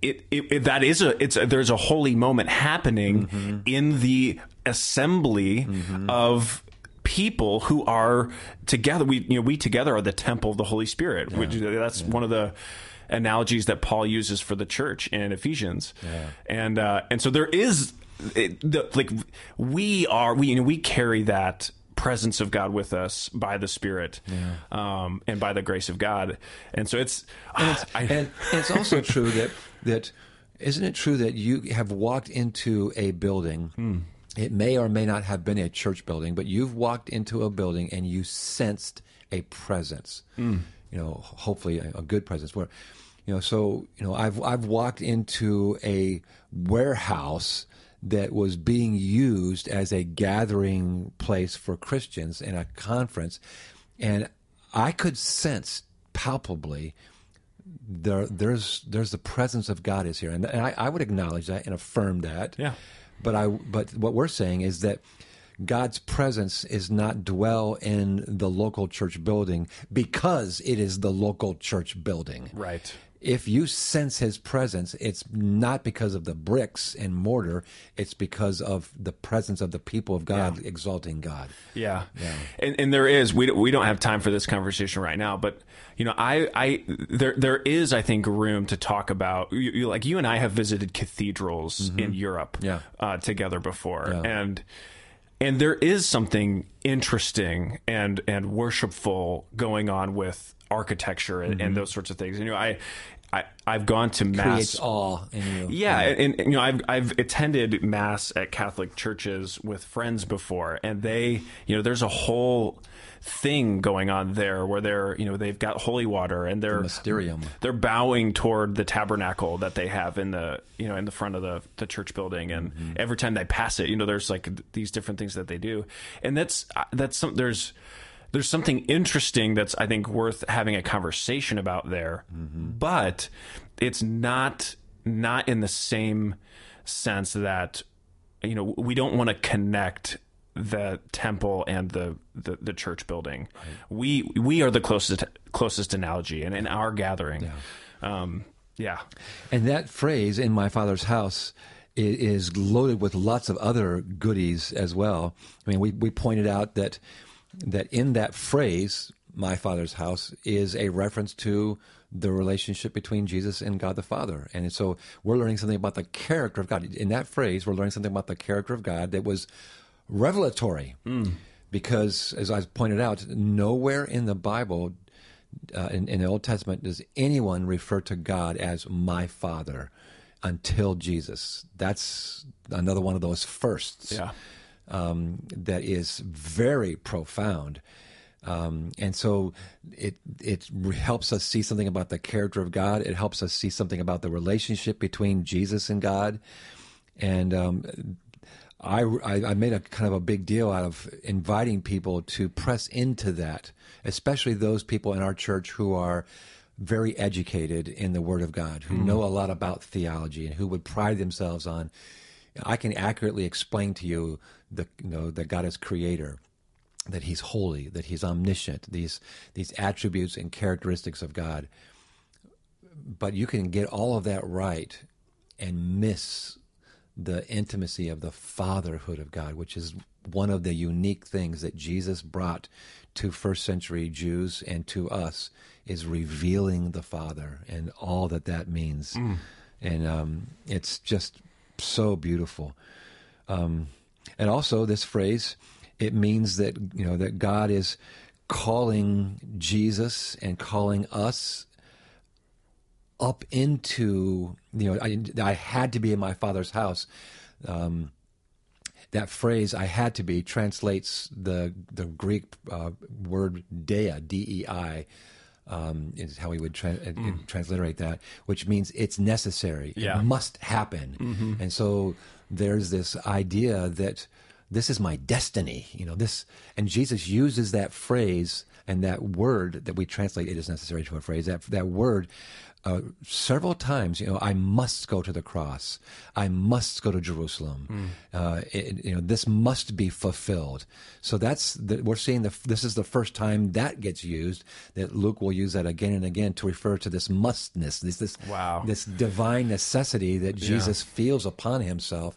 it, it, it that is a it's a, there's a holy moment happening Mm-hmm. in the assembly of people who are together. We you know we together are the temple of the holy spirit which that's one of the analogies that paul uses for the church in ephesians. And uh and so there is it, the, like we are we you know we carry that presence of God with us by the Spirit, um, and by the grace of God, and so it's, (sighs) (sighs) I, and, and it's also (laughs) true that that isn't it true that you have walked into a building? It may or may not have been a church building but you've walked into a building and you sensed a presence. You know hopefully a, a good presence. Where you know so you know i've i've walked into a warehouse that was being used as a gathering place for Christians in a conference and I could sense palpably there there's there's the presence of God is here, and, and I, I would acknowledge that and affirm that. Yeah. But I but what we're saying is that God's presence is not dwell in the local church building because it is the local church building. Right. If you sense his presence, it's not because of the bricks and mortar, it's because of the presence of the people of God exalting God. Yeah. And, and there is, we, we don't have time for this conversation right now, but you know, I, I, there, there is, I think, room to talk about, you, you, like you and I have visited cathedrals in Europe Yeah. uh, together before. Yeah. And, and there is something interesting and, and worshipful going on with architecture and, and those sorts of things. And, you know, I, I, I've gone to mass. Creates awe in you. Yeah, and, and, you know, I've I've attended mass at Catholic churches with friends before, and they, you know, there's a whole thing going on there where they're, you know, they've got holy water and they're Mysterium. they're bowing toward the tabernacle that they have in the, you know, in the front of the the church building, and every time they pass it, you know, there's like these different things that they do, and that's uh, that's some there's there's something interesting that's I think worth having a conversation about there, but it's not not in the same sense that you know we don't want to connect the temple and the the, the church building. We we are the closest closest analogy, and in our gathering, um, yeah, And that phrase, in my father's house, is loaded with lots of other goodies as well. I mean, we, we pointed out that that in that phrase, my father's house, is a reference to the relationship between Jesus and God the Father. And so we're learning something about the character of God. In that phrase, we're learning something about the character of God that was revelatory. Because, as I pointed out, nowhere in the Bible uh, in, in the Old Testament does anyone refer to God as my Father until Jesus. That's another one of those firsts yeah, um, that is very profound. Um, and so it it helps us see something about the character of God. It helps us see something about the relationship between Jesus and God. And um, I, I, I made a kind of a big deal out of inviting people to press into that, especially those people in our church who are very educated in the Word of God, who know a lot about theology, and who would pride themselves on. I can accurately explain to you the you know that God is Creator, that He's holy, that He's omniscient, these these attributes and characteristics of God. But you can get all of that right and miss the intimacy of the fatherhood of God, which is one of the unique things that Jesus brought to first century Jews and to us is revealing the Father and all that that means. And um, it's just so beautiful. Um, and also, this phrase, it means that, you know, that God is calling Jesus and calling us up into you know I, I had to be in my father's house um, that phrase i had to be translates the the greek uh, word "dei," d-e-i um, is how we would tra- uh, transliterate that which means it's necessary. Yeah. it must happen. And so there's this idea that this is my destiny you know this and jesus uses that phrase and that word that we translate it is necessary to a phrase that that word uh, several times, you know, I must go to the cross. I must go to Jerusalem. Uh, it, you know, this must be fulfilled. So that's the, we're seeing the this is the first time that gets used. That Luke will use that again and again to refer to this mustness, this this Wow. this divine necessity that Jesus feels upon himself.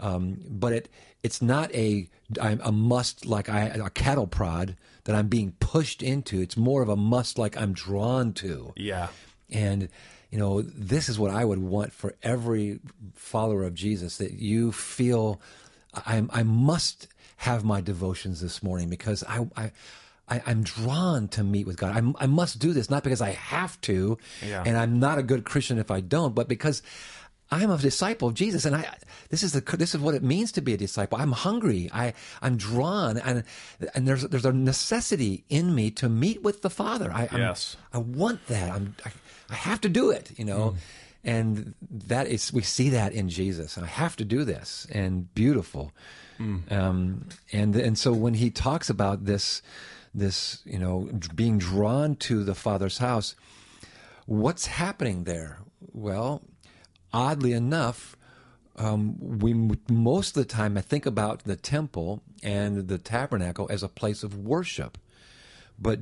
Um, but it it's not a I'm a must like I a cattle prod that I'm being pushed into. It's more of a must like I'm drawn to. yeah, And you know, this is what I would want for every follower of Jesus that you feel I I must have my devotions this morning because I I I, I'm drawn to meet with God. I, I must do this not because I have to, Yeah. and I'm not a good Christian if I don't, but because I'm a disciple of Jesus, and I this is the this is what it means to be a disciple. I'm hungry. I I'm drawn, and and there's there's a necessity in me to meet with the Father. I Yes. I want that. I'm I, I have to do it. You know, and that is we see that in Jesus. I have to do this, and beautiful. Um, and and so when he talks about this this you know being drawn to the Father's house, what's happening there? Well, oddly enough, um, we most of the time I think about the temple and the tabernacle as a place of worship, but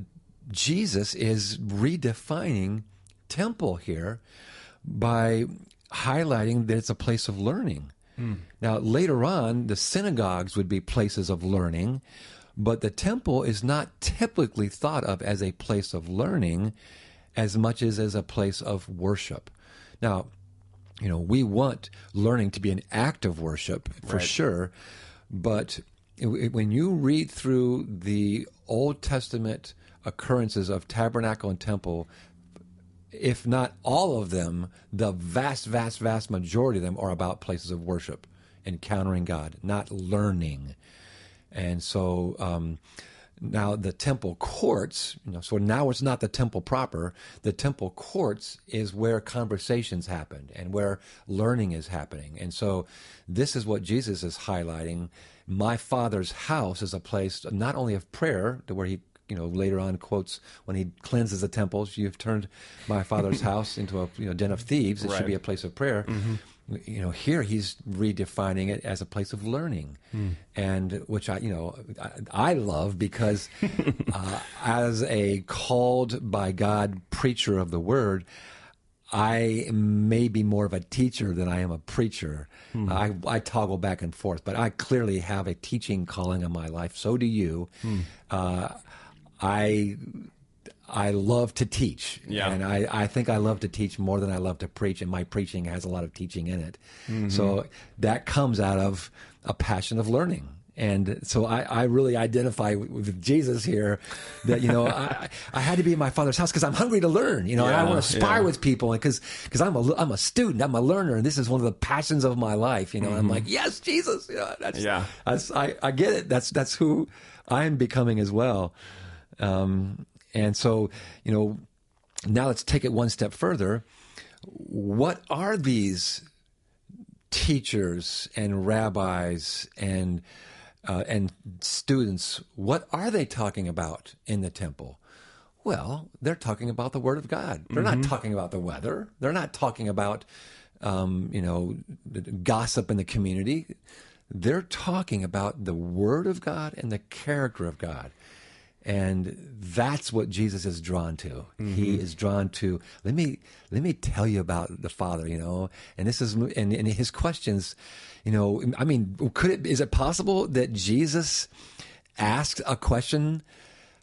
Jesus is redefining temple here by highlighting that it's a place of learning. Hmm. Now, later on, the synagogues would be places of learning, but the temple is not typically thought of as a place of learning as much as as a place of worship. Now, you know, we want learning to be an act of worship for Right. sure, but it- it- when you read through the Old Testament occurrences of tabernacle and temple, if not all of them, the vast, vast, vast majority of them are about places of worship, encountering God, not learning. And so um, now the temple courts, you know, so now it's not the temple proper. The temple courts is where conversations happen and where learning is happening. And so this is what Jesus is highlighting. My Father's house is a place not only of prayer, where he you know, later on quotes when he cleanses the temples, you've turned my father's (laughs) house into a you know, den of thieves. It should be a place of prayer. You know, here he's redefining it as a place of learning, and which I, you know, I, I love because (laughs) uh, as a called by God preacher of the word, I may be more of a teacher than I am a preacher. I, I toggle back and forth, but I clearly have a teaching calling in my life. So do you. Uh, I I love to teach, Yeah. and I, I think I love to teach more than I love to preach, and my preaching has a lot of teaching in it. Mm-hmm. So that comes out of a passion of learning. And so I, I really identify with, with Jesus here that, you know, I, I had to be in my father's house because I'm hungry to learn, you know, and I want to spar yeah. with people because because I'm a, I'm a student, I'm a learner, and this is one of the passions of my life, you know, and I'm mm-hmm. like, yes, Jesus. You know, that's, Yeah. that's, I, I get it. That's, that's who I'm becoming as well. Um, and so, you know, now let's take it one step further. What are these teachers and rabbis and uh, and students? What are they talking about in the temple? Well, they're talking about the Word of God. They're not talking about the weather. They're not talking about, um, you know, the gossip in the community. They're talking about the Word of God and the character of God. And that's what Jesus is drawn to. He is drawn to. Let me let me tell you about the Father. You know, and this is and, and his questions. You know, I mean, could it is it possible that Jesus asked a question?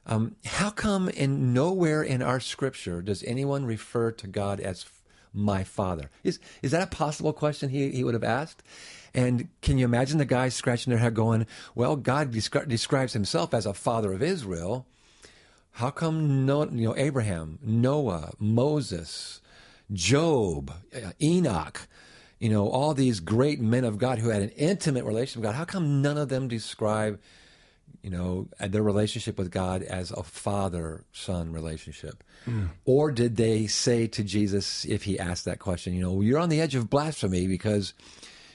Um, how come in nowhere in our Scripture does anyone refer to God as my Father? Is is that a possible question he he would have asked? And can you imagine the guys scratching their head going, well, God descri- describes himself as a father of Israel. How come no, you know, Abraham, Noah, Moses, Job, uh, Enoch, you know, all these great men of God who had an intimate relationship with God, how come none of them describe, you know, their relationship with God as a father son relationship? Or did they say to Jesus, if he asked that question, you know, you're on the edge of blasphemy because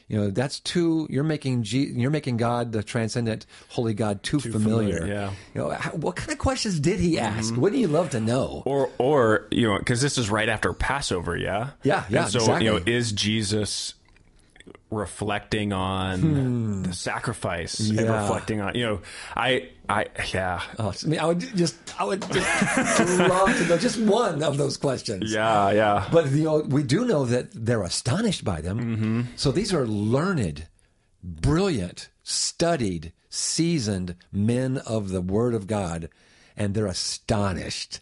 you know that's too you're making G, you're making God the transcendent holy God too, familiar. familiar, yeah. You know how, what kind of questions did he ask? Wouldn't you love to know? Or, or you know, because this is right after Passover, yeah, Yeah, yeah, And so exactly. you know, is Jesus reflecting on the sacrifice and Hmm. Reflecting on you know, I, I, yeah, Oh, I mean, I would just I would just (laughs) love to know just one of those questions. yeah, yeah, But you know, we do know that they're astonished by them. Mm-hmm. So these are learned, brilliant, studied, seasoned men of the Word of God, and they're astonished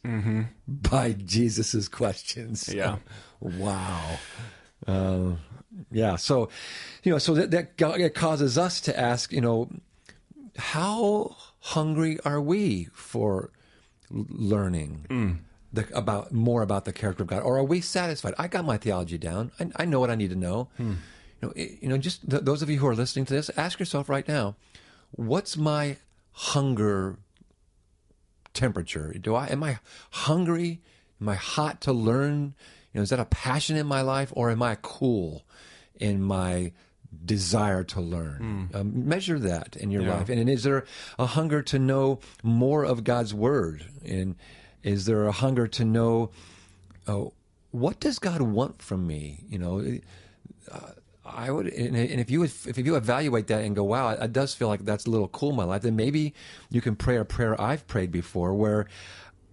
by Jesus's questions. Mm-hmm. Yeah. (laughs) wow. Uh, yeah. So, you know, so that that causes us to ask, you know, how hungry are we for learning mm. the, about more about the character of God, or are we satisfied? I got my theology down. I, I know what I need to know. Hmm. You know, it- you know. Just th- those of you who are listening to this, ask yourself right now, what's my hunger temperature? Do I am I hungry? Am I hot to learn? You know, is that a passion in my life, or am I cool in my desire to learn? Um, measure that in your Yeah. life, and is there a hunger to know more of God's word? And is there a hunger to know? Oh, what does God want from me? You know, uh, I would, and and if you would, if you evaluate that and go, wow, it does feel like that's a little cool in my life, then maybe you can pray a prayer I've prayed before where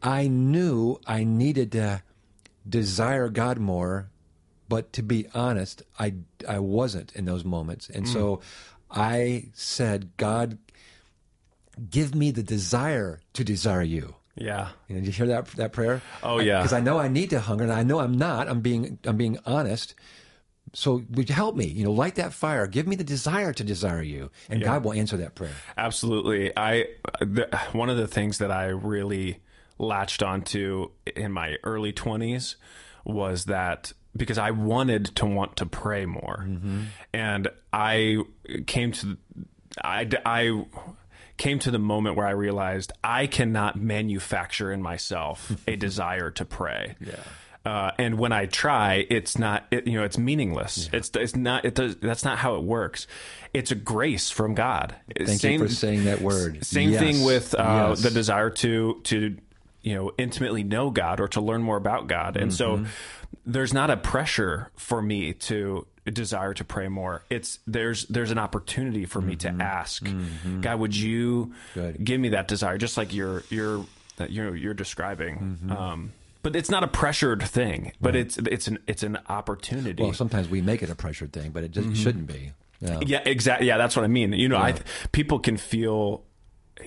I knew I needed to desire God more, but to be honest, I, I wasn't in those moments. And so I said, God, give me the desire to desire you. Yeah. You know, did you hear that that prayer? Oh, yeah. Because I know I need to hunger, and I know I'm not. I'm being I'm being honest. So would you help me? You know, light that fire. Give me the desire to desire you, and God will answer that prayer. Absolutely. I the, one of the things that I really latched onto in my early 20s was that because I wanted to want to pray more. And I came to I I came to the moment where I realized I cannot manufacture in myself (laughs) a desire to pray. Yeah. Uh, and when I try, it's not, it, you know, it's meaningless. It's, it's not, it does, that's not how it works. It's a grace from God. Thank you for saying that word. Same Yes. thing with uh, Yes. the desire to, to, you know, intimately know God or to learn more about God. And Mm-hmm. so there's not a pressure for me to desire to pray more. It's there's there's an opportunity for me to ask, God, would you Mm-hmm. Good. give me that desire just like you're you're that you're you're describing. Mm-hmm. Um but it's not a pressured thing, but it's it's an it's an opportunity. Well, sometimes we make it a pressured thing, but it just Mm-hmm. shouldn't be. Yeah. Yeah, exactly. Yeah, that's what I mean. You know, I people can feel,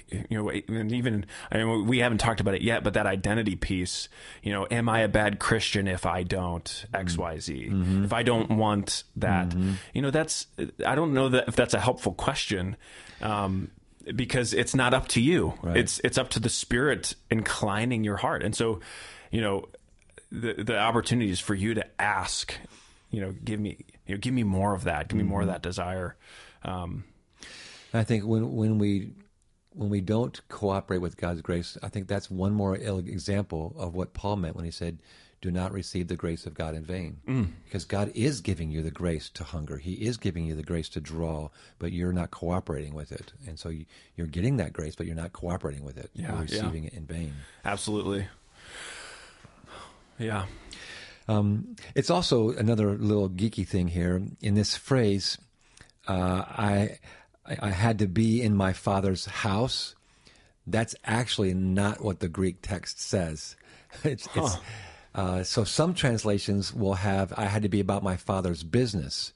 you know, and even I mean, we haven't talked about it yet, but that identity piece. You know, am I a bad Christian if I don't X, Y, Z? If I don't want that, you know, that's I don't know that if that's a helpful question. Um, because it's not up to you. Right. It's it's up to the spirit inclining your heart. And so, you know, the the opportunities for you to ask, you know, give me you know, give me more of that, give me more of that desire. Um, I think when when we when we don't cooperate with God's grace, I think that's one more ill example of what Paul meant when he said, "Do not receive the grace of God in vain," Mm. because God is giving you the grace to hunger. He is giving you the grace to draw, but you're not cooperating with it, and so you, you're getting that grace, but you're not cooperating with it. Yeah, you're yeah. receiving it in vain. absolutely. Yeah. It's also another little geeky thing here. In this phrase, uh, I, I I had to be in my father's house. That's actually not what the Greek text says. (laughs) It's, it's uh, so some translations will have I had to be about my father's business.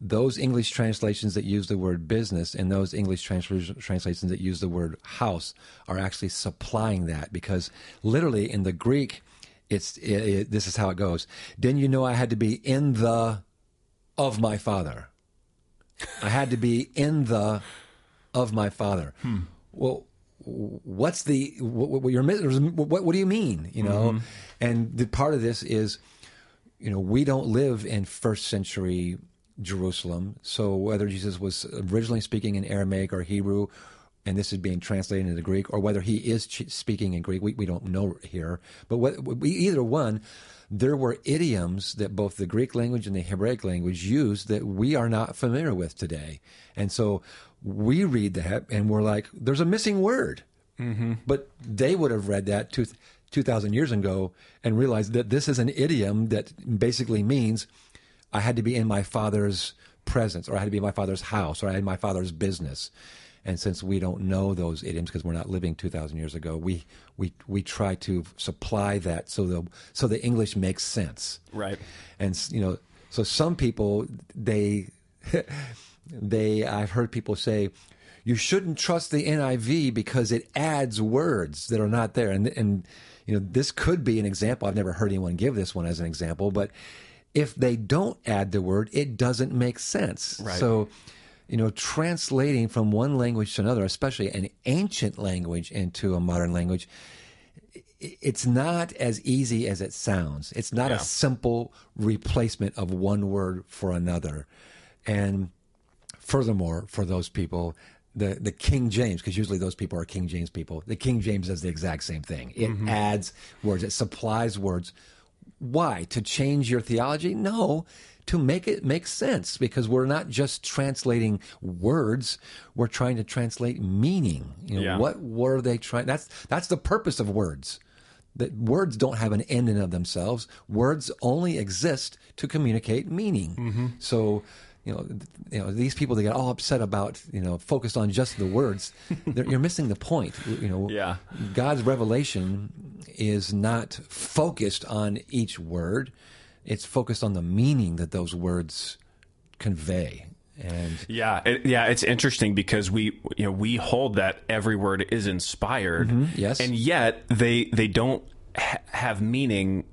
Those English translations that use the word business and those English trans- translations that use the word house are actually supplying that because literally in the Greek, it's it, it, this is how it goes. Didn't you know I had to be in the of my father? I had to be in the of my father. Hmm. Well, what's the what, what, you're, what, what do you mean? You know, mm-hmm. and the part of this is, you know, we don't live in first century Jerusalem. So whether Jesus was originally speaking in Aramaic or Hebrew, and this is being translated into Greek, or whether he is speaking in Greek, we, we don't know here. But what, we, either one, there were idioms that both the Greek language and the Hebraic language used that we are not familiar with today. And so we read that and we're like, there's a missing word. Mm-hmm. But they would have read that two, 2,000 years ago and realized that this is an idiom that basically means I had to be in my father's presence, or I had to be in my father's house, or I had my father's business. And since we don't know those idioms because we're not living 2,000 years ago, we, we, we try to supply that so the, so the English makes sense. Right. And, you know, so some people, they, (laughs) they, I've heard people say, you shouldn't trust the NIV because it adds words that are not there. And, and, you know, this could be an example. I've never heard anyone give this one as an example, but if they don't add the word, it doesn't make sense. Right. So, you know, translating from one language to another, especially an ancient language into a modern language, it's not as easy as it sounds. It's not Yeah. a simple replacement of one word for another. And furthermore, for those people, the, the King James, because usually those people are King James people, the King James does the exact same thing. It mm-hmm. adds words, it supplies words. Why? To change your theology? No, to make it make sense because we're not just translating words, we're trying to translate meaning. You know, Yeah. what were they trying that's that's the purpose of words. that words don't have an end in of themselves. Words only exist to communicate meaning. Mm-hmm. So, you know, you know, these people that get all upset about, you know, focused on just the words, (laughs) you're missing the point. You know, Yeah. God's revelation is not focused on each word; it's focused on the meaning that those words convey. And Yeah, it, yeah, it's interesting because we you know we hold that every word is inspired, Mm-hmm. yes. and yet they they don't ha- have meaning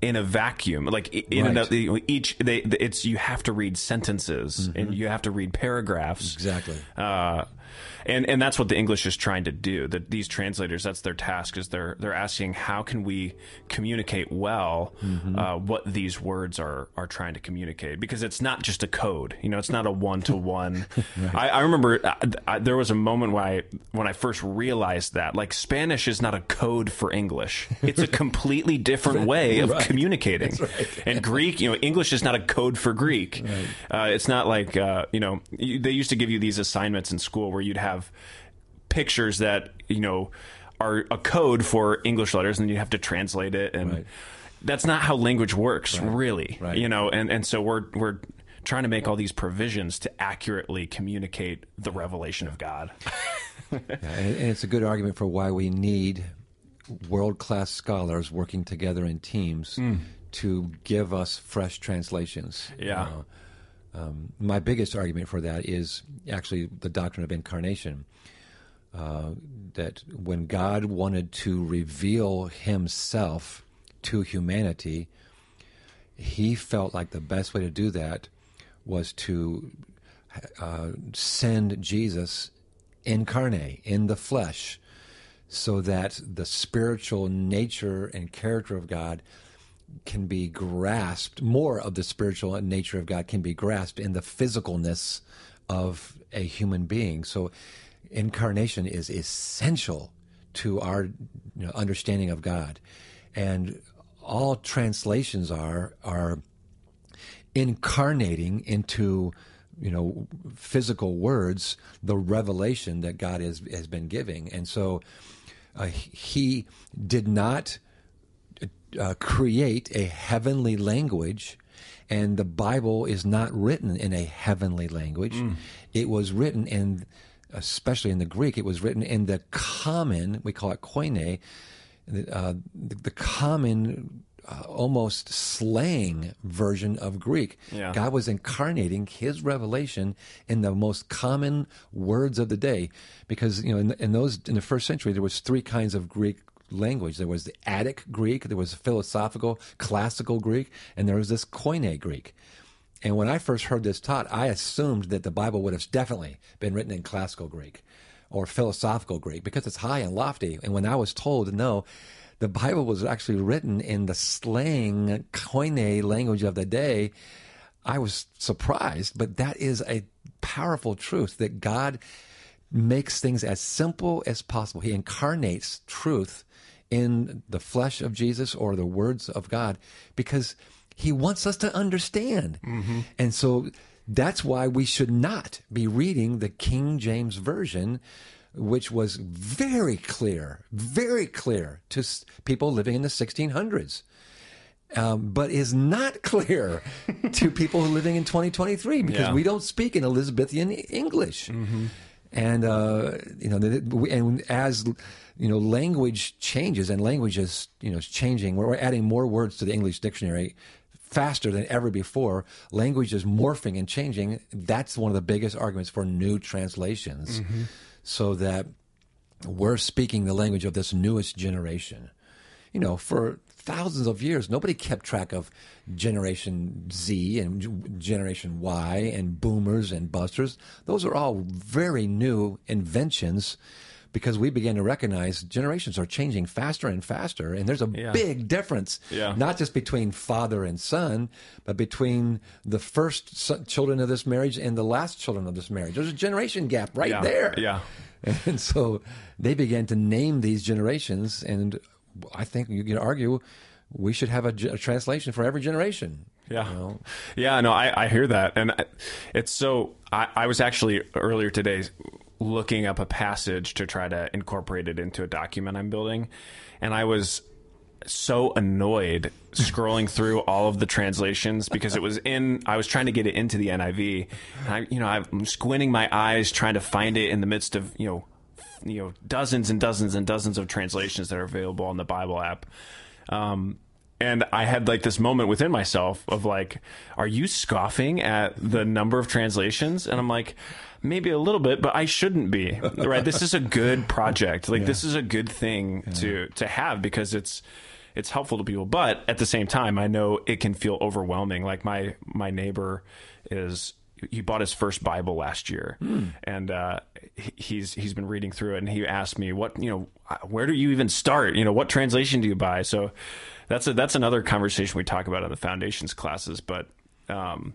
in a vacuum. Like in Right. another, each they it's you have to read sentences and you have to read paragraphs Mm-hmm. exactly. uh, and and that's what the English is trying to do. That these translators, that's their task. Is they're they're asking how can we communicate well Mm-hmm. uh, what these words are are trying to communicate because it's not just a code. You know, it's not a one to one. I I remember uh, I, there was a moment when I when I first realized that like Spanish is not a code for English. It's a completely different (laughs) way of Right. communicating. And Greek, you know, English is not a code for Greek. Uh, it's not like uh, you know you, they used to give you these assignments in school where you'd have pictures that you know are a code for English letters, and you have to translate it. And Right. that's not how language works, really. Right. You know, and and so we're we're trying to make all these provisions to accurately communicate the revelation of God. (laughs) Yeah, and, and it's a good argument for why we need world class scholars working together in teams to give us fresh translations. Yeah. Uh, um, my biggest argument for that is actually the doctrine of incarnation. Uh, that when God wanted to reveal Himself to humanity, He felt like the best way to do that was to uh, send Jesus incarnate in the flesh so that the spiritual nature and character of God can be grasped, more of the spiritual nature of God can be grasped in the physicalness of a human being. So incarnation is essential to our you know, understanding of God. And all translations are are incarnating into you know physical words the revelation that God has has been giving and so uh, he did not uh, create a heavenly language and the bible is not written in a heavenly language it was written in especially in the greek it was written in the common we call it koine uh, the, the common uh, almost slang version of Greek. Yeah. God was incarnating His revelation in the most common words of the day, because you know in, in those in the first century there was three kinds of Greek language. There was the Attic Greek, there was philosophical, classical Greek, and there was this Koine Greek. And when I first heard this taught, I assumed that the Bible would have definitely been written in classical Greek or philosophical Greek because it's high and lofty. And when I was told no, the Bible was actually written in the slang Koine language of the day, I was surprised. But that is a powerful truth that God makes things as simple as possible. He incarnates truth in the flesh of Jesus or the words of God because he wants us to understand. And so that's why we should not be reading the King James Version, which was very clear, very clear to people living in the 1600s. Um, but is not (laughs) clear to people living in 2023 because Yeah. we don't speak in Elizabethan English. And uh, you know, and as you know, language changes, and language is you know changing. We're adding more words to the English dictionary faster than ever before. Language is morphing and changing. That's one of the biggest arguments for new translations, so that we're speaking the language of this newest generation. You know, for thousands of years, nobody kept track of Generation Z and Generation Y and boomers and busters. Those are all very new inventions because we began to recognize generations are changing faster and faster. And there's a Yeah. big difference, Yeah. not just between father and son, but between the first son, children of this marriage and the last children of this marriage. There's a generation gap right Yeah. there. Yeah. (laughs) And so they began to name these generations, and I think you can argue we should have a, a translation for every generation. Yeah. You know? Yeah, no, I, I hear that. And I- it's so, I, I was actually earlier today looking up a passage to try to incorporate it into a document I'm building. And I was, so annoyed (laughs) scrolling through all of the translations because it was in I was trying to get it into the NIV and I you know I'm squinting my eyes trying to find it in the midst of you know you know dozens and dozens and dozens of translations that are available on the Bible app um, and I had like this moment within myself of like, are you scoffing at the number of translations? And I'm like, maybe a little bit, but I shouldn't be. Right? This is a good (laughs) project. Like yeah. this is a good thing yeah. to to have because it's it's helpful to people. But at the same time, I know it can feel overwhelming. Like my my neighbor is he bought his first Bible last year, mm. and uh, he's he's been reading through it, and he asked me what you know, where do you even start? You know, what translation do you buy? So that's a, that's another conversation we talk about in the foundations classes. But um,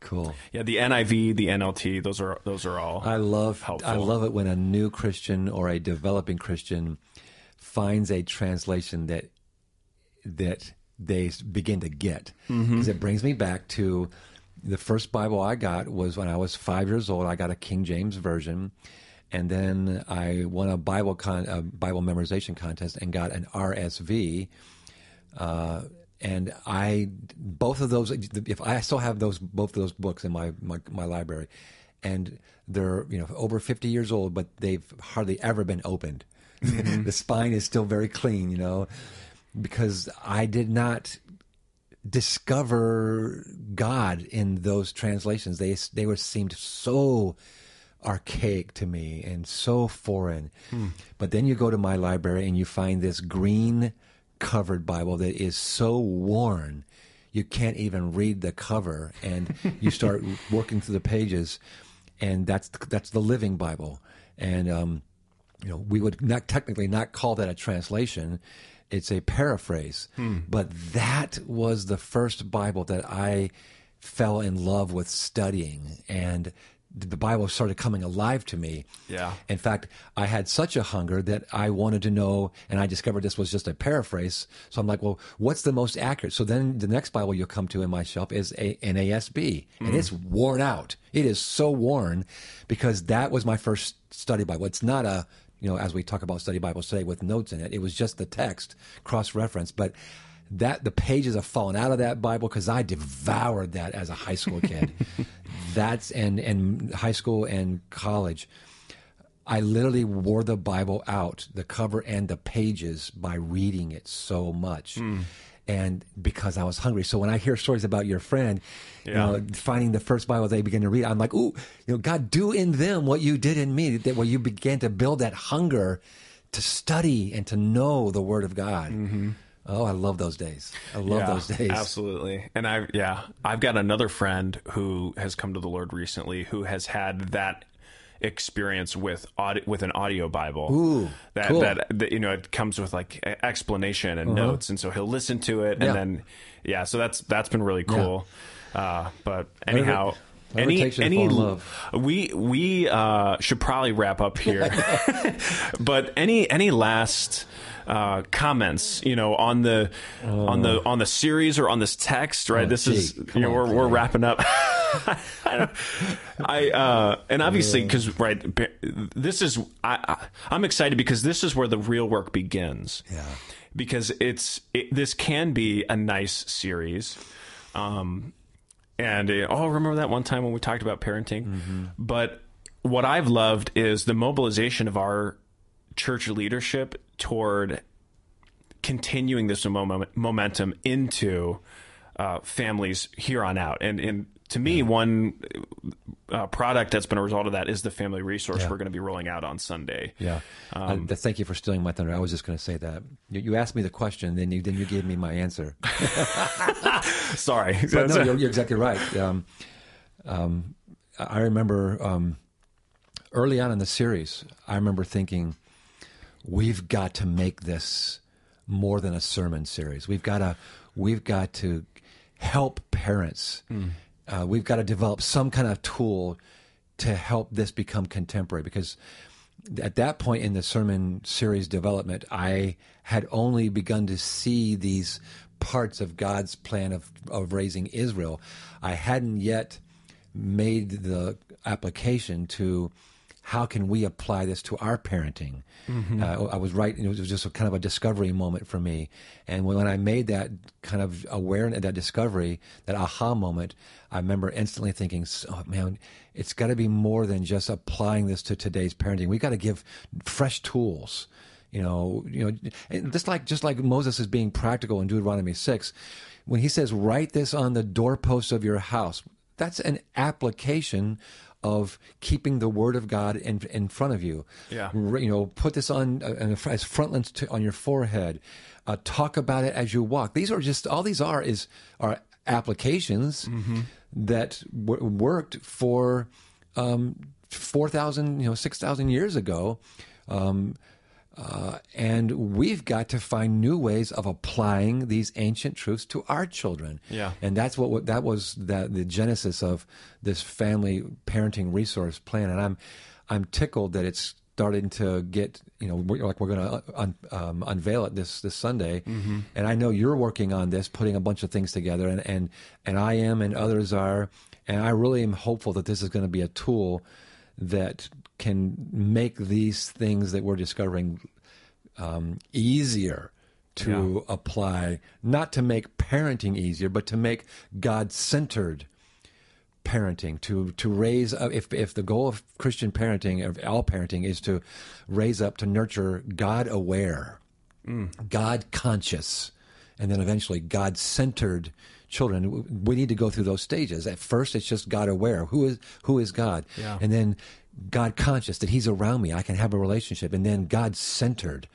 cool, yeah, the NIV, the NLT, those are those are all. I love helpful. I love it when a new Christian or a developing Christian finds a translation that that they begin to get because mm-hmm. it brings me back to the first Bible I got was when I was five years old. I got a King James version, and then I won a Bible con, a Bible memorization contest and got an RSV. Uh, and I both of those if I still have those both of those books in my, my, my library and they're you know over 50 years old but they've hardly ever been opened mm-hmm. (laughs) the spine is still very clean you know because I did not discover God in those translations. They they were seemed so archaic to me and so foreign. Hmm. But then you go to my library and you find this green covered Bible that is so worn you can't even read the cover and you start (laughs) working through the pages and that's the, that's the living Bible and um, you know we would not technically not call that a translation it's a paraphrase. Hmm. But that was the first Bible that I fell in love with studying and the Bible started coming alive to me. Yeah. In fact, I had such a hunger that I wanted to know, and I discovered this was just a paraphrase. So I'm like, well, what's the most accurate? So then the next Bible you'll come to in my shelf is a NASB, and mm. it's worn out. It is so worn because that was my first study Bible. It's not a you know, as we talk about study Bibles today with notes in it. It was just the text cross reference, but that the pages have fallen out of that Bible because I devoured that as a high school kid. (laughs) That's and and high school and college. I literally wore the Bible out, the cover and the pages, by reading it so much. Mm and because I was hungry. So when I hear stories about your friend, yeah. you know, finding the first Bible they begin to read, I'm like, ooh, you know, God, do in them what you did in me, that where you began to build that hunger to study and to know the Word of God. Mm-hmm. Oh, I love those days. I love yeah, those days. Absolutely. And I, yeah, I've got another friend who has come to the Lord recently who has had that experience with audio, with an audio Bible. Ooh, that, cool. that, that you know it comes with like explanation and uh-huh. notes, and so he'll listen to it, and yeah. then yeah, so that's that's been really cool. Yeah. Uh, but anyhow. Any any we we uh, should probably wrap up here, (laughs) but any any last uh, comments, you know, on the uh, on the on the series or on this text, right? Oh, this gee, is you know on, we're we're wrapping up. (laughs) I, I uh, and obviously because right, this is I, I am excited because this is where the real work begins. Yeah, because it's it, this can be a nice series. Um, and uh, oh, remember that one time when we talked about parenting? Mm-hmm. But what I've loved is the mobilization of our church leadership toward continuing this momentum into uh, families here on out. And, and to me, one uh, product that's been a result of that is the family resource yeah. we're going to be rolling out on Sunday. Yeah. Um, uh, thank you for stealing my thunder. I was just going to say that you, you, asked me the question, then you then you gave me my answer. (laughs) Sorry, (laughs) but no, you're, you're, exactly right. Um, um, I remember um, early on in the series, I remember thinking, we've got to make this more than a sermon series. We've got to we've got to help parents. Mm. Uh, we've got to develop some kind of tool to help this become contemporary because at that point in the sermon series development, I had only begun to see these parts of God's plan of, of raising Israel. I hadn't yet made the application to how can we apply this to our parenting? Uh, I was right. It was just a kind of a discovery moment for me. And when I made that kind of awareness, that discovery, that aha moment, I remember instantly thinking, oh, man, it's got to be more than just applying this to today's parenting. We got to give fresh tools. You know, you know, and just like just like Moses is being practical in Deuteronomy six, when he says, "Write this on the doorposts of your house," that's an application of keeping the word of God in in front of you. Yeah. You know, put this on uh, as frontlets to, on your forehead. Uh, talk about it as you walk. These are just all these are is are applications that w- worked for um, four thousand, you know, six thousand years ago. Um, uh, and we've got to find new ways of applying these ancient truths to our children. Yeah. And that's what, what that was that the genesis of this family parenting resource plan. And I'm I'm tickled that it's starting to get you know we're, like we're going to un, um, unveil it this this Sunday. And I know you're working on this, putting a bunch of things together, and and and I am, and others are. And I really am hopeful that this is going to be a tool that can make these things that we're discovering um, easier to apply, not to make parenting easier, but to make God centered parenting to to raise up if if the goal of Christian parenting of all parenting is to raise up to nurture God aware, God conscious, and then eventually God centered children. We need to go through those stages. At first, it's just God aware. Who is who is God? Yeah. And then God conscious that He's around me. I can have a relationship, and then God centered.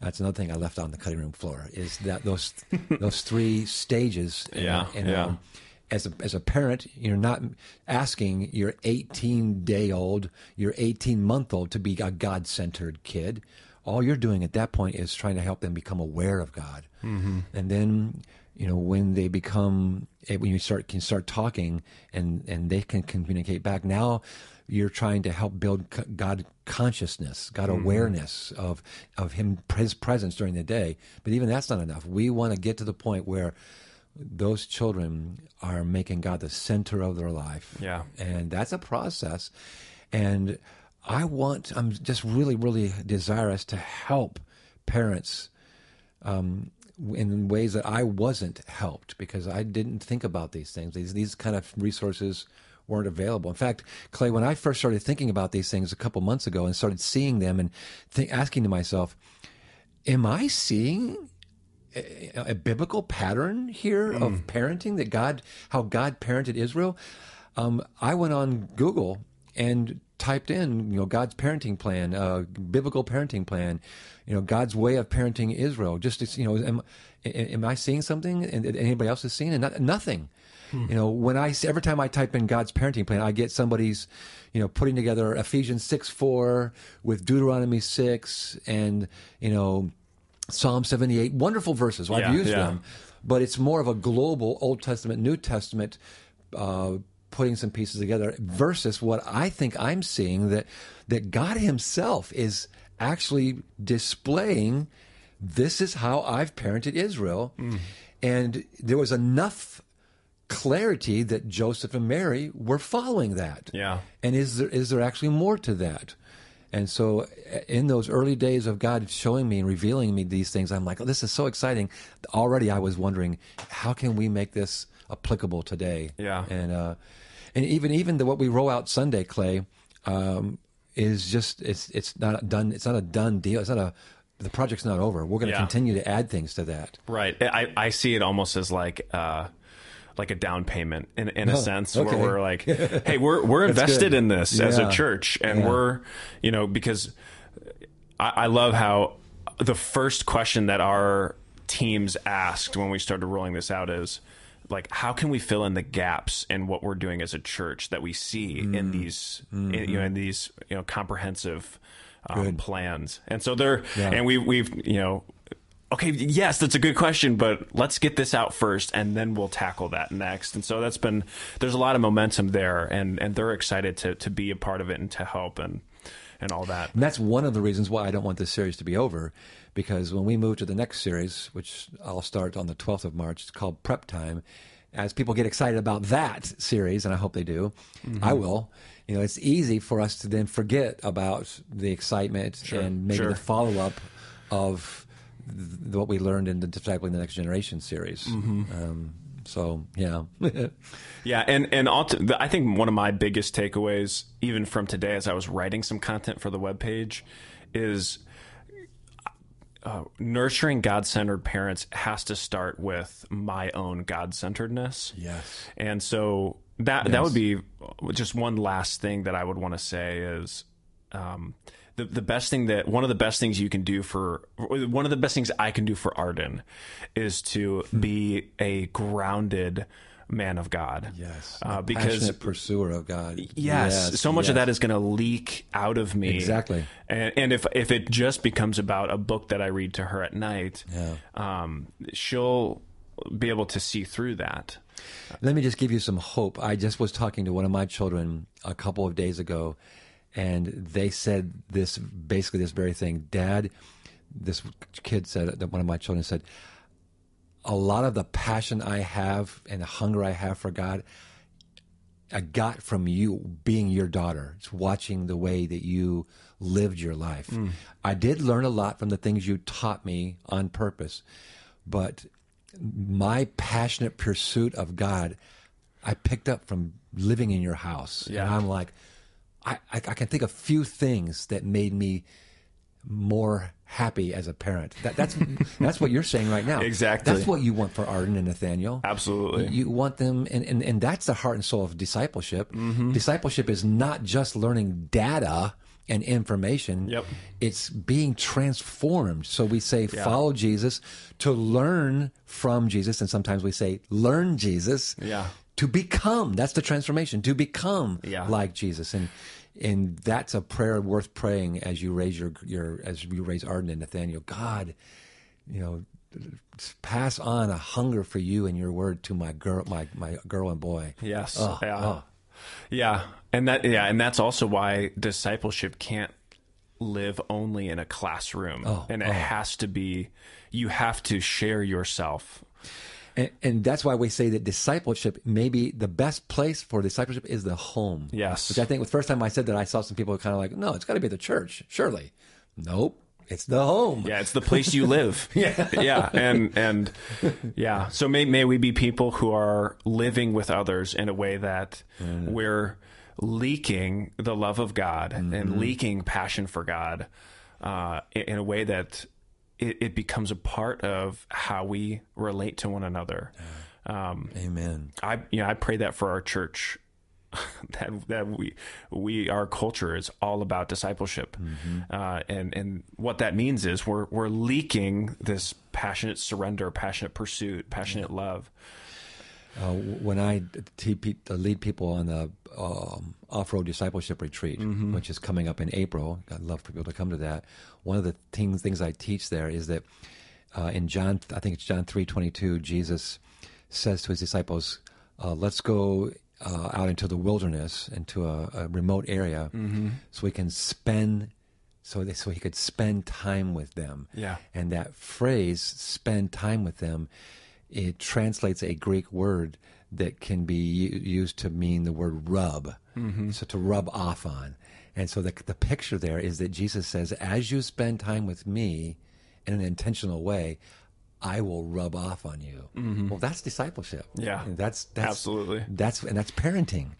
That's another thing I left on the cutting room floor. Is that those (laughs) those three stages? And- Yeah, and, yeah. um, as a as a parent, you're not asking your 18 day old, your 18 month old to be a God centered kid. All you're doing at that point is trying to help them become aware of God, mm-hmm. and then you know when they become eh, when you start can start talking and and they can communicate back. Now you're trying to help build God consciousness, God awareness of of Him His presence during the day. But even that's not enough. We want to get to the point where those children are making God the center of their life. Yeah. And that's a process. And I want, I'm just really, really desirous to help parents um, in ways that I wasn't helped because I didn't think about these things. These, these kind of resources weren't available. In fact, Clay, when I first started thinking about these things a couple months ago and started seeing them and think, asking to myself, am I seeing a, a biblical pattern here of parenting that God, how God parented Israel. Um, I went on Google and typed in, you know, God's parenting plan, uh, biblical parenting plan, you know, God's way of parenting Israel. Just to, you know, am, am I seeing something that anybody else is seeing? And not, nothing. You know, when I every time I type in God's parenting plan, I get somebody's, you know, putting together Ephesians six four with Deuteronomy six and you know Psalm 78, wonderful verses. I've used yeah. them, but it's more of a global Old Testament, New Testament, uh, putting some pieces together versus what I think I'm seeing that that God Himself is actually displaying. This is how I've parented Israel, Mm. and there was enough clarity that Joseph and Mary were following that. Yeah. And is there is there actually more to that? And so, uh, in those early days of God showing me and revealing me these things, I'm like, oh, this is so exciting. Already, I was wondering, how can we make this applicable today? Yeah. And uh, and even even the, what we roll out Sunday, Clay, um, is just it's it's not done. It's not a done deal. It's not a the project's not over. We're going to Yeah. continue to add things to that. Right. I, I see it almost as like uh, like a down payment in in a Oh, sense okay. where we're like, (laughs) hey, we're we're invested good. in this as a church, and Yeah. we're you know because I, I love how the first question that our teams asked when we started rolling this out is like how can we fill in the gaps in what we're doing as a church that we see Mm. in these in, you know in these you know comprehensive um, plans and so they're Yeah. and we we've you know okay yes that's a good question but let's get this out first and then we'll tackle that next and so that's been there's a lot of momentum there and and they're excited to to be a part of it and to help and and all that And that's one of the reasons why I don't want this series to be over, because when we move to the next series, which I'll start on the 12th of March, it's called Prep Time, as people get excited about that series, and I hope they do, I mm-hmm. will. You know, it's easy for us to then forget about the excitement and maybe sure. the follow up of th- what we learned in the Discipling the Next Generation series. Um, so, yeah. (laughs) Yeah, and and ulti- the- I think one of my biggest takeaways, even from today, as I was writing some content for the webpage, is uh, nurturing God-centered parents has to start with my own God-centeredness. Yes. and so that that would be just one last thing that I would want to say is. Um, the, the best thing that one of the best things you can do for one of the best things I can do for Arden is to be a grounded man of God. Yes. uh, A because passionate pursuer of God. Yes, so much of that is going to leak out of me. Exactly. And, and if if it just becomes about a book that I read to her at night, Yeah. um, she'll be able to see through that. Let me just give you some hope. I just was talking to one of my children a couple of days ago, and they said this basically this very thing. Dad, this kid said that one of my children said, a lot of the passion I have and the hunger I have for God, I got from you being your daughter. It's watching the way that you lived your life. Mm. I did learn a lot from the things you taught me on purpose, but my passionate pursuit of God, I picked up from living in your house. Yeah. And I'm like, I, I, can think of a few things that made me more happy as a parent. That, that's (laughs) that's what you're saying right now. Exactly. That's what you want for Arden and Nathaniel. Absolutely. You want them, and, and, and that's the heart and soul of discipleship. Mm-hmm. Discipleship is not just learning data and information. Yep. It's being transformed. So we say follow Jesus to learn from Jesus, and sometimes we say learn Jesus. Yeah. To become. That's the transformation. To become Yeah. like Jesus. And and that's a prayer worth praying as you raise your your as you raise Arden and Nathaniel. God, you know, pass on a hunger for you and your word to my girl, my my girl and boy. Yes. Oh, yeah. oh. Yeah. And that yeah, and that's also why discipleship can't live only in a classroom. Oh, and it oh. has to be you have to share yourself. And, and that's why we say that discipleship, maybe the best place for discipleship is the home. Yes. Which I think the first time I said that, I saw some people kind of like, no, it's got to be the church, surely. Nope. It's the home. Yeah, it's the place you live. (laughs) yeah, yeah, and and yeah. So may may we be people who are living with others in a way that we're leaking the love of God and leaking passion for God uh, in, in a way that it, it becomes a part of how we relate to one another. Um, Amen. I you know I pray that for our church (laughs) that that we we our culture is all about discipleship, uh, and and what that means is we're we're leaking this passionate surrender, passionate pursuit, passionate love. Uh, when I pe- lead people on the um, off-road discipleship retreat, which is coming up in April, I'd love for people to come to that. One of the things things I teach there is that uh, in John, I think it's John three twenty two, Jesus says to his disciples, uh, "Let's go uh, out into the wilderness, into a, a remote area, so we can spend." So, they, so he could spend time with them. Yeah. And that phrase, spend time with them, it translates a Greek word that can be used to mean the word rub. Mm-hmm. So to rub off on. And so the, the picture there is that Jesus says, as you spend time with me in an intentional way, I will rub off on you. Mm-hmm. Well, that's discipleship. Yeah. And that's, that's Absolutely. That's and that's parenting.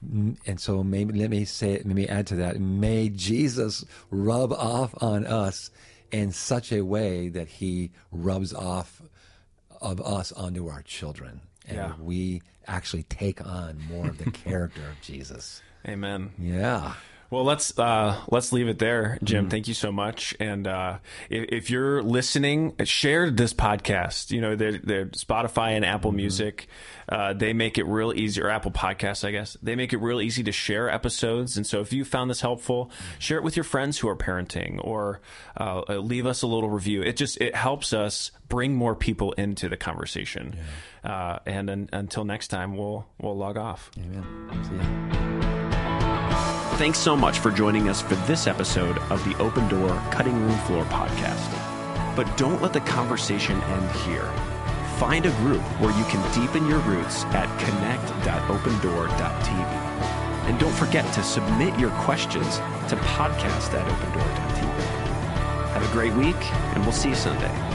And so maybe let me say let me add to that. May Jesus rub off on us in such a way that he rubs off of us onto our children. And Yeah. we actually take on more of the (laughs) character of Jesus. Amen. Yeah. Well, let's uh, let's leave it there, Jim. Thank you so much. And uh, if, if you're listening, share this podcast. You know, they're, they're Spotify and Apple Music. Uh, they make it real easy, or Apple Podcasts, I guess. They make it real easy to share episodes. And so, if you found this helpful, share it with your friends who are parenting, or uh, leave us a little review. It just it helps us bring more people into the conversation. Uh, and un- until next time, we'll we'll log off. Amen. See ya. Thanks so much for joining us for this episode of the Open Door Cutting Room Floor podcast. But don't let the conversation end here. Find a group where you can deepen your roots at connect.opendoor.tv. And don't forget to submit your questions to podcast at opendoor.tv. Have a great week, and we'll see you Sunday.